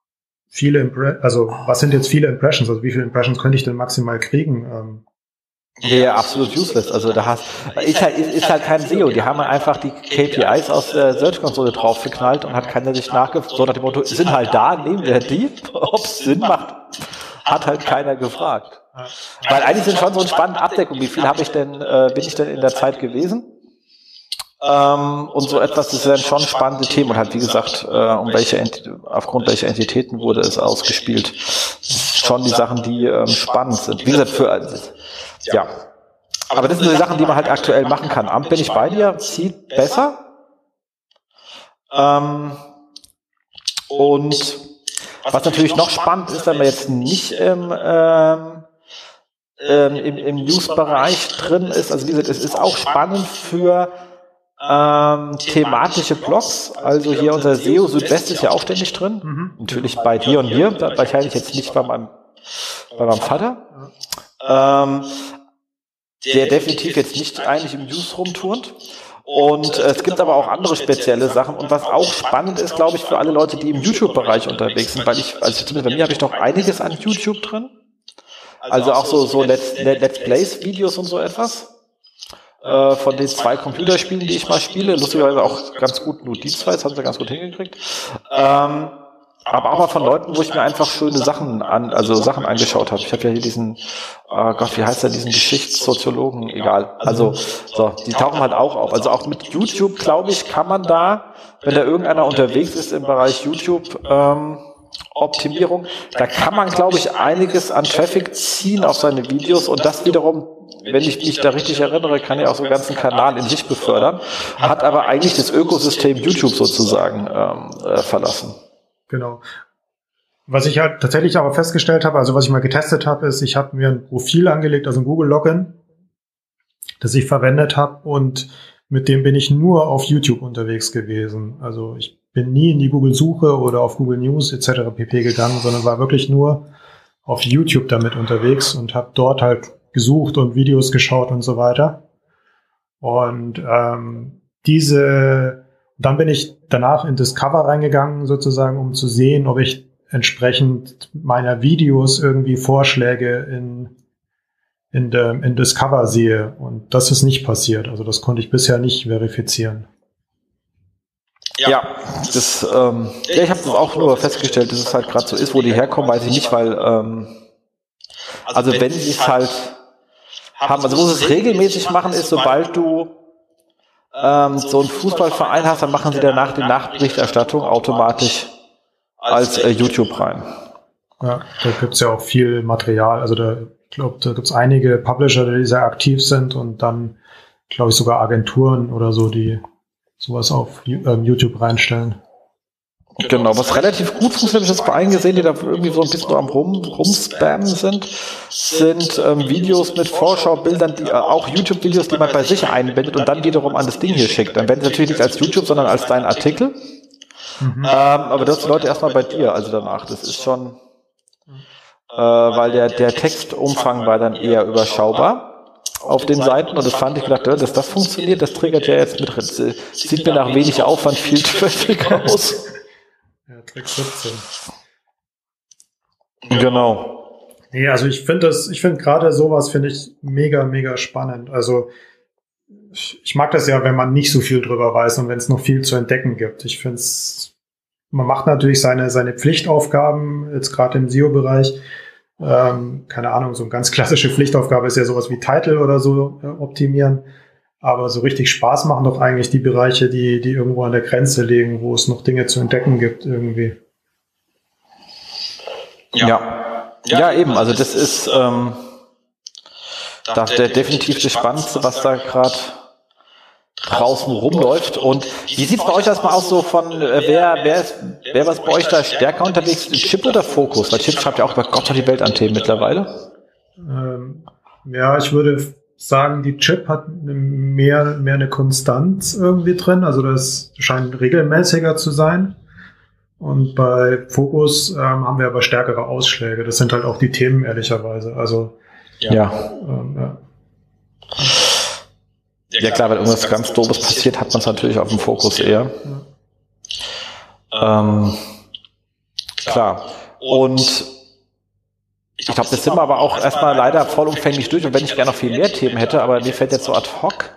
viele Impre also was sind jetzt viele Impressions? Also wie viele Impressions könnte ich denn maximal kriegen? Ähm,
ja, ja, absolut useless. Also da hast ist halt, ist, ist halt kein SEO. Die haben einfach die KPIs aus der Search-Konsole draufgeknallt und hat keiner sich nachgefragt. So nach dem Motto, sind halt da, nehmen wir die. Ob es Sinn macht, hat halt keiner gefragt. Weil eigentlich sind schon so eine spannende Abdeckung. Wie viel habe ich denn, äh, bin ich denn in der Zeit gewesen? Ähm, und so etwas, das wären schon spannende Themen und halt, wie gesagt, äh, um welche aufgrund welcher Entitäten wurde es ausgespielt. Schon die Sachen, die ähm, spannend sind. Wie gesagt, für, also, ja. Aber das sind die Sachen, die man halt aktuell machen kann. Amt bin ich bei dir, zieht besser. Ähm, und was natürlich noch spannend ist, wenn man jetzt nicht im, ähm, ähm, im, im News-Bereich drin ist, also wie gesagt, es ist auch spannend für ähm, thematische Blogs, also hier unser SEO Südwest ist ja auch ständig drin. Mhm. Natürlich bei dir und mir, wahrscheinlich jetzt nicht bei meinem, bei meinem Vater. Ähm, der definitiv jetzt nicht eigentlich im News rumturnt. Und äh, es gibt aber auch andere spezielle Sachen. Und was auch spannend ist, glaube ich, für alle Leute, die im YouTube-Bereich unterwegs sind, weil ich, also zumindest bei mir habe ich doch einiges an YouTube drin. Also auch so, so Let's, Let's Plays-Videos und so etwas. Äh, von den zwei Computerspielen, die ich mal spiele. Lustigerweise auch ganz gut, nur die zwei, das haben sie ganz gut hingekriegt. Ähm, aber auch mal von Leuten, wo ich mir einfach schöne Sachen an, also Sachen angeschaut habe. Ich habe ja hier diesen, oh Gott, wie heißt der, diesen Geschichtssoziologen, egal. Also, so, die tauchen halt auch auf. Also auch mit YouTube, glaube ich, kann man da, wenn da irgendeiner unterwegs ist im Bereich YouTube, ähm, Optimierung, da kann man, glaube ich, einiges an Traffic ziehen auf seine Videos und das wiederum, wenn ich mich da richtig erinnere, kann ja auch so einen ganzen Kanal in sich befördern, hat aber eigentlich das Ökosystem YouTube sozusagen ähm, äh, verlassen.
Genau. Was ich halt tatsächlich aber festgestellt habe, also was ich mal getestet habe, ist, ich habe mir ein Profil angelegt, also ein Google Login, das ich verwendet habe und mit dem bin ich nur auf YouTube unterwegs gewesen. Also ich bin nie in die Google-Suche oder auf Google News etc. pp gegangen, sondern war wirklich nur auf YouTube damit unterwegs und habe dort halt gesucht und Videos geschaut und so weiter. Und ähm, diese dann bin ich danach in Discover reingegangen, sozusagen, um zu sehen, ob ich entsprechend meiner Videos irgendwie Vorschläge in, in, de, in Discover sehe. Und das ist nicht passiert. Also das konnte ich bisher nicht verifizieren.
Ja, ja das, ähm, ja, ich habe das auch nur festgestellt, dass es halt gerade so ist, wo die herkommen, weiß ich nicht, weil ähm, also wenn sie es halt haben, also wo sie es regelmäßig machen, ist, sobald du ähm, so einen Fußballverein hast, dann machen sie danach die Nachberichterstattung automatisch als äh, YouTube rein.
Ja, da gibt's ja auch viel Material. Also da, ich glaube, da gibt's einige Publisher, die sehr aktiv sind und dann, glaube ich, sogar Agenturen oder so, die sowas auf ähm, YouTube reinstellen.
Genau, was relativ gut funktioniert, ich habe bei allen gesehen, die da irgendwie so ein bisschen am Rum, Rumspammen sind, sind ähm, Videos mit Vorschaubildern, die äh, auch YouTube-Videos, die man bei sich einbindet und dann wiederum an das Ding hier schickt. Dann werden sie natürlich nicht als YouTube, sondern als dein Artikel. Mhm. Ähm, aber das die Leute erstmal bei dir, also danach. Das ist schon, äh, weil der, der Textumfang war dann eher überschaubar auf den Seiten und das fand ich gedacht, dass das funktioniert, das triggert ja jetzt mit, sieht mir nach wenig Aufwand viel Traffic aus. Ja, Trick 17. Genau.
Nee, also ich finde das, ich finde gerade sowas finde ich mega, mega spannend. Also ich mag das ja, wenn man nicht so viel drüber weiß und wenn es noch viel zu entdecken gibt. Ich finde es, man macht natürlich seine, seine Pflichtaufgaben, jetzt gerade im SEO-Bereich. Ähm, keine Ahnung, so eine ganz klassische Pflichtaufgabe ist ja sowas wie Title oder so äh, optimieren. Aber so richtig Spaß machen doch eigentlich die Bereiche, die, die irgendwo an der Grenze liegen, wo es noch Dinge zu entdecken gibt irgendwie.
Ja, ja, ja eben. Also das ist ähm, da der definitiv das Spannendste, was da gerade draußen rumläuft. Und wie sieht es bei euch erstmal aus so von, äh, wer, wer ist, wer was bei euch da stärker unterwegs? Chip oder Fokus? Weil Chip schreibt ja auch über Gott die Welt an Themen mittlerweile.
Ähm, ja, ich würde sagen, die Chip hat mehr, mehr eine Konstanz irgendwie drin. Also das scheint regelmäßiger zu sein. Und bei Fokus ähm, haben wir aber stärkere Ausschläge. Das sind halt auch die Themen, ehrlicherweise. Also
ja. Ähm, ja. Ja. klar, wenn irgendwas ganz Doofes passiert, hat man es natürlich auf dem Fokus eher. Ja. Ähm, klar. Und ich glaube, das sind wir aber auch erstmal leider vollumfänglich durch und wenn ich gerne noch viel mehr Themen hätte, aber mir fällt jetzt so ad hoc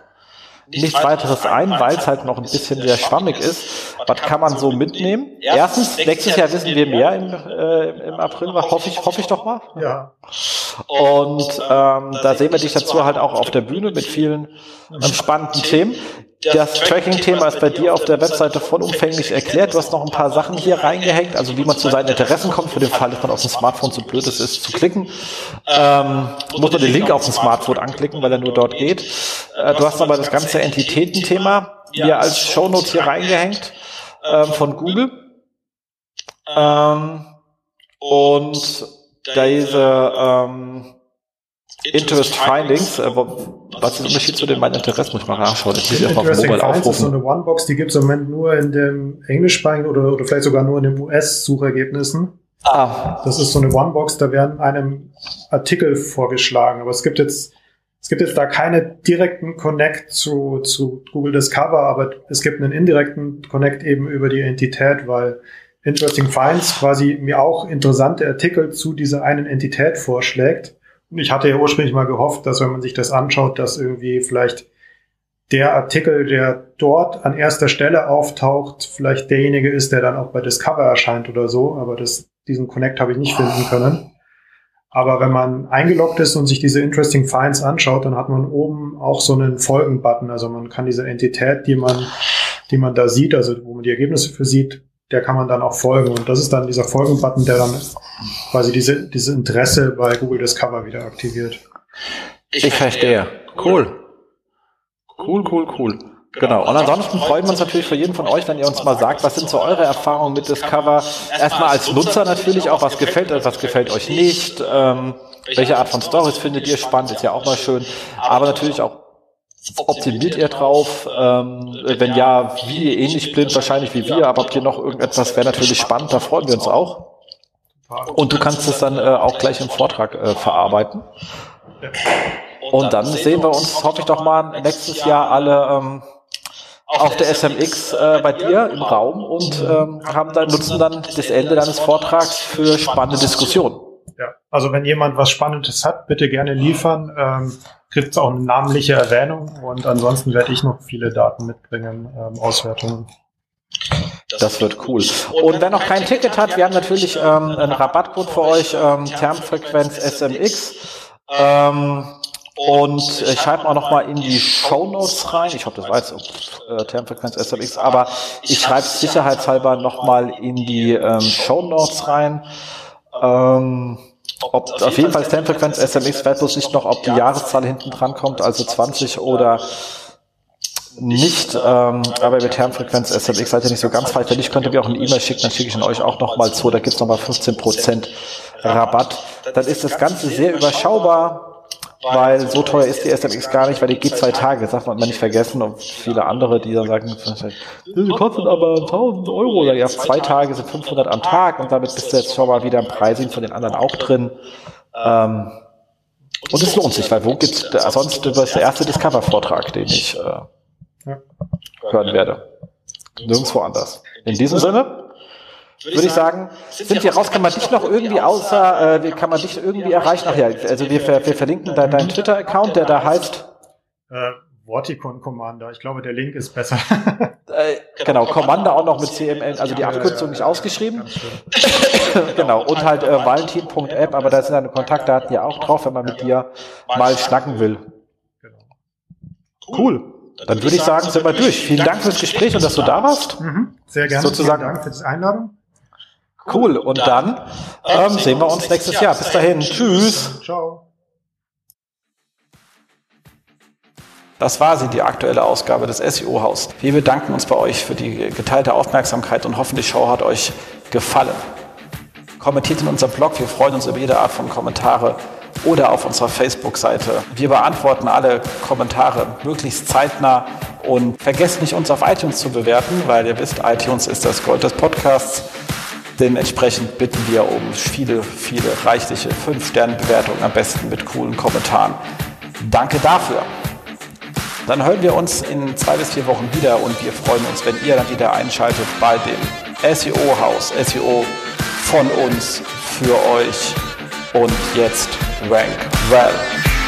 nichts weiteres ein, weil es halt noch ein bisschen sehr schwammig ist. Was kann man so mitnehmen? Erstens, nächstes Jahr wissen wir mehr im, äh, im April, hoffe ich, hoffe ich doch mal.
Ja.
Und ähm, da sehen wir dich dazu halt auch auf der Bühne mit vielen ähm, spannenden Themen das Tracking-Thema ist bei dir auf der Webseite vollumfänglich erklärt. Du hast noch ein paar Sachen hier reingehängt, also wie man zu seinen Interessen kommt, für den Fall, dass man auf dem Smartphone zu blöd ist, zu klicken. Ähm, muss man den Link auf dem Smartphone anklicken, weil er nur dort geht. Äh, du hast aber das ganze Entitätenthema hier als Shownote hier reingehängt ähm, von Google. Ähm, und diese ähm, Interest Findings, äh, was ist der Unterschied zu den meinen Interessen? Muss ich mal nachschauen. Ich muss
auf Mobile aufrufen. ist so eine One-Box, die gibt es im Moment nur in dem englischsprachigen oder, oder vielleicht sogar nur in den US-Suchergebnissen. Ah. Das ist so eine One-Box, da werden einem Artikel vorgeschlagen. Aber es gibt jetzt es gibt jetzt da keine direkten Connect zu, zu Google Discover, aber es gibt einen indirekten Connect eben über die Entität, weil Interesting Finds quasi mir auch interessante Artikel zu dieser einen Entität vorschlägt. Und ich hatte ja ursprünglich mal gehofft, dass wenn man sich das anschaut, dass irgendwie vielleicht der Artikel, der dort an erster Stelle auftaucht, vielleicht derjenige ist, der dann auch bei Discover erscheint oder so. Aber das, diesen Connect habe ich nicht finden können. Aber wenn man eingeloggt ist und sich diese Interesting Finds anschaut, dann hat man oben auch so einen Folgen-Button. Also man kann diese Entität, die man, die man da sieht, also wo man die Ergebnisse für sieht, der kann man dann auch folgen. Und das ist dann dieser Folgen-Button, der dann quasi diese, diese Interesse bei Google Discover wieder aktiviert.
Ich verstehe. Cool. Cool, cool, cool. Genau. Und ansonsten freuen wir uns natürlich für jeden von euch, wenn ihr uns mal sagt, was sind so eure Erfahrungen mit Discover? Erstmal als Nutzer natürlich auch, was gefällt euch, was gefällt euch nicht? Ähm, welche Art von Stories findet ihr spannend? Ist ja auch mal schön. Aber natürlich auch, optimiert ihr drauf? Ähm, wenn ja, wie ähnlich blind wahrscheinlich wie wir, aber habt ihr noch irgendetwas, wäre natürlich spannend, da freuen wir uns auch. Und du kannst es dann äh, auch gleich im Vortrag äh, verarbeiten. Und dann sehen wir uns, hoffe ich doch mal, nächstes Jahr alle ähm, auf der SMX äh, bei dir im Raum und ähm, haben dann, nutzen dann das Ende deines Vortrags für spannende Diskussionen.
Ja, also wenn jemand was Spannendes hat, bitte gerne liefern. Ähm, Kriegt es auch eine namentliche Erwähnung und ansonsten werde ich noch viele Daten mitbringen, ähm, Auswertungen.
Das wird cool. Und wer noch kein Ticket hat, wir haben natürlich ähm, einen Rabattcode für euch, ähm, Termfrequenz SMX. Ähm, und ich schreibe auch nochmal in die Show Notes rein. Ich hoffe, das war jetzt äh, Termfrequenz SMX, aber ich schreibe sicherheitshalber nochmal in die ähm, Show Notes rein. Ähm, ob, auf jeden Fall Termfrequenz SMX, bloß nicht noch, ob die Jahreszahl hinten dran kommt, also 20 oder nicht, ähm, aber mit Termfrequenz SMX seid ihr nicht so ganz falsch. Wenn ich könnte mir auch eine E-Mail schicken, dann schicke ich ihn euch auch nochmal zu. Da gibt's nochmal 15% Rabatt. Dann ist das Ganze sehr überschaubar weil so teuer ist die SMX gar nicht, weil die geht zwei Tage, das darf man nicht vergessen und viele andere, die dann sagen, die kostet aber 1000 Euro, oder ja, zwei Tage sind 500 am Tag und damit bist du jetzt schon mal wieder im Pricing von den anderen auch drin. Ähm, und es lohnt sich, weil wo gibt's, sonst ist der erste Discover-Vortrag, den ich äh, hören werde. Nirgendwo anders. In diesem Sinne, würde ich sagen, sind wir raus. Kann man dich noch irgendwie außer, äh, kann man dich irgendwie erreichen? Ach ja, also wir, wir verlinken da deinen Twitter-Account, der da heißt.
Äh, Vorticon Commander. Ich glaube, der Link ist besser.
äh, genau, Commander auch noch mit CMN, also die Abkürzung nicht ausgeschrieben. genau, und halt äh, valentin.app, aber da sind deine Kontaktdaten ja auch drauf, wenn man mit dir mal schnacken will. Cool. Dann würde ich sagen, sind wir durch. Vielen Dank fürs Gespräch und dass du da warst.
Mhm, sehr gerne.
Sozusagen.
Vielen Dank für die Einladung.
Cool. Und dann ähm, sehen wir uns nächstes Jahr. Bis dahin. Tschüss.
Ciao.
Das war sie, die aktuelle Ausgabe des SEO-Haus. Wir bedanken uns bei euch für die geteilte Aufmerksamkeit und hoffen, die Show hat euch gefallen. Kommentiert in unserem Blog, wir freuen uns über jede Art von Kommentare oder auf unserer Facebook-Seite. Wir beantworten alle Kommentare möglichst zeitnah und vergesst nicht, uns auf iTunes zu bewerten, weil ihr wisst, iTunes ist das Gold des Podcasts. Dementsprechend bitten wir um viele, viele reichliche 5-Sterne-Bewertungen, am besten mit coolen Kommentaren. Danke dafür. Dann hören wir uns in zwei bis vier Wochen wieder und wir freuen uns, wenn ihr dann wieder einschaltet bei dem SEO-Haus. SEO von uns für euch. Und jetzt Rank Well.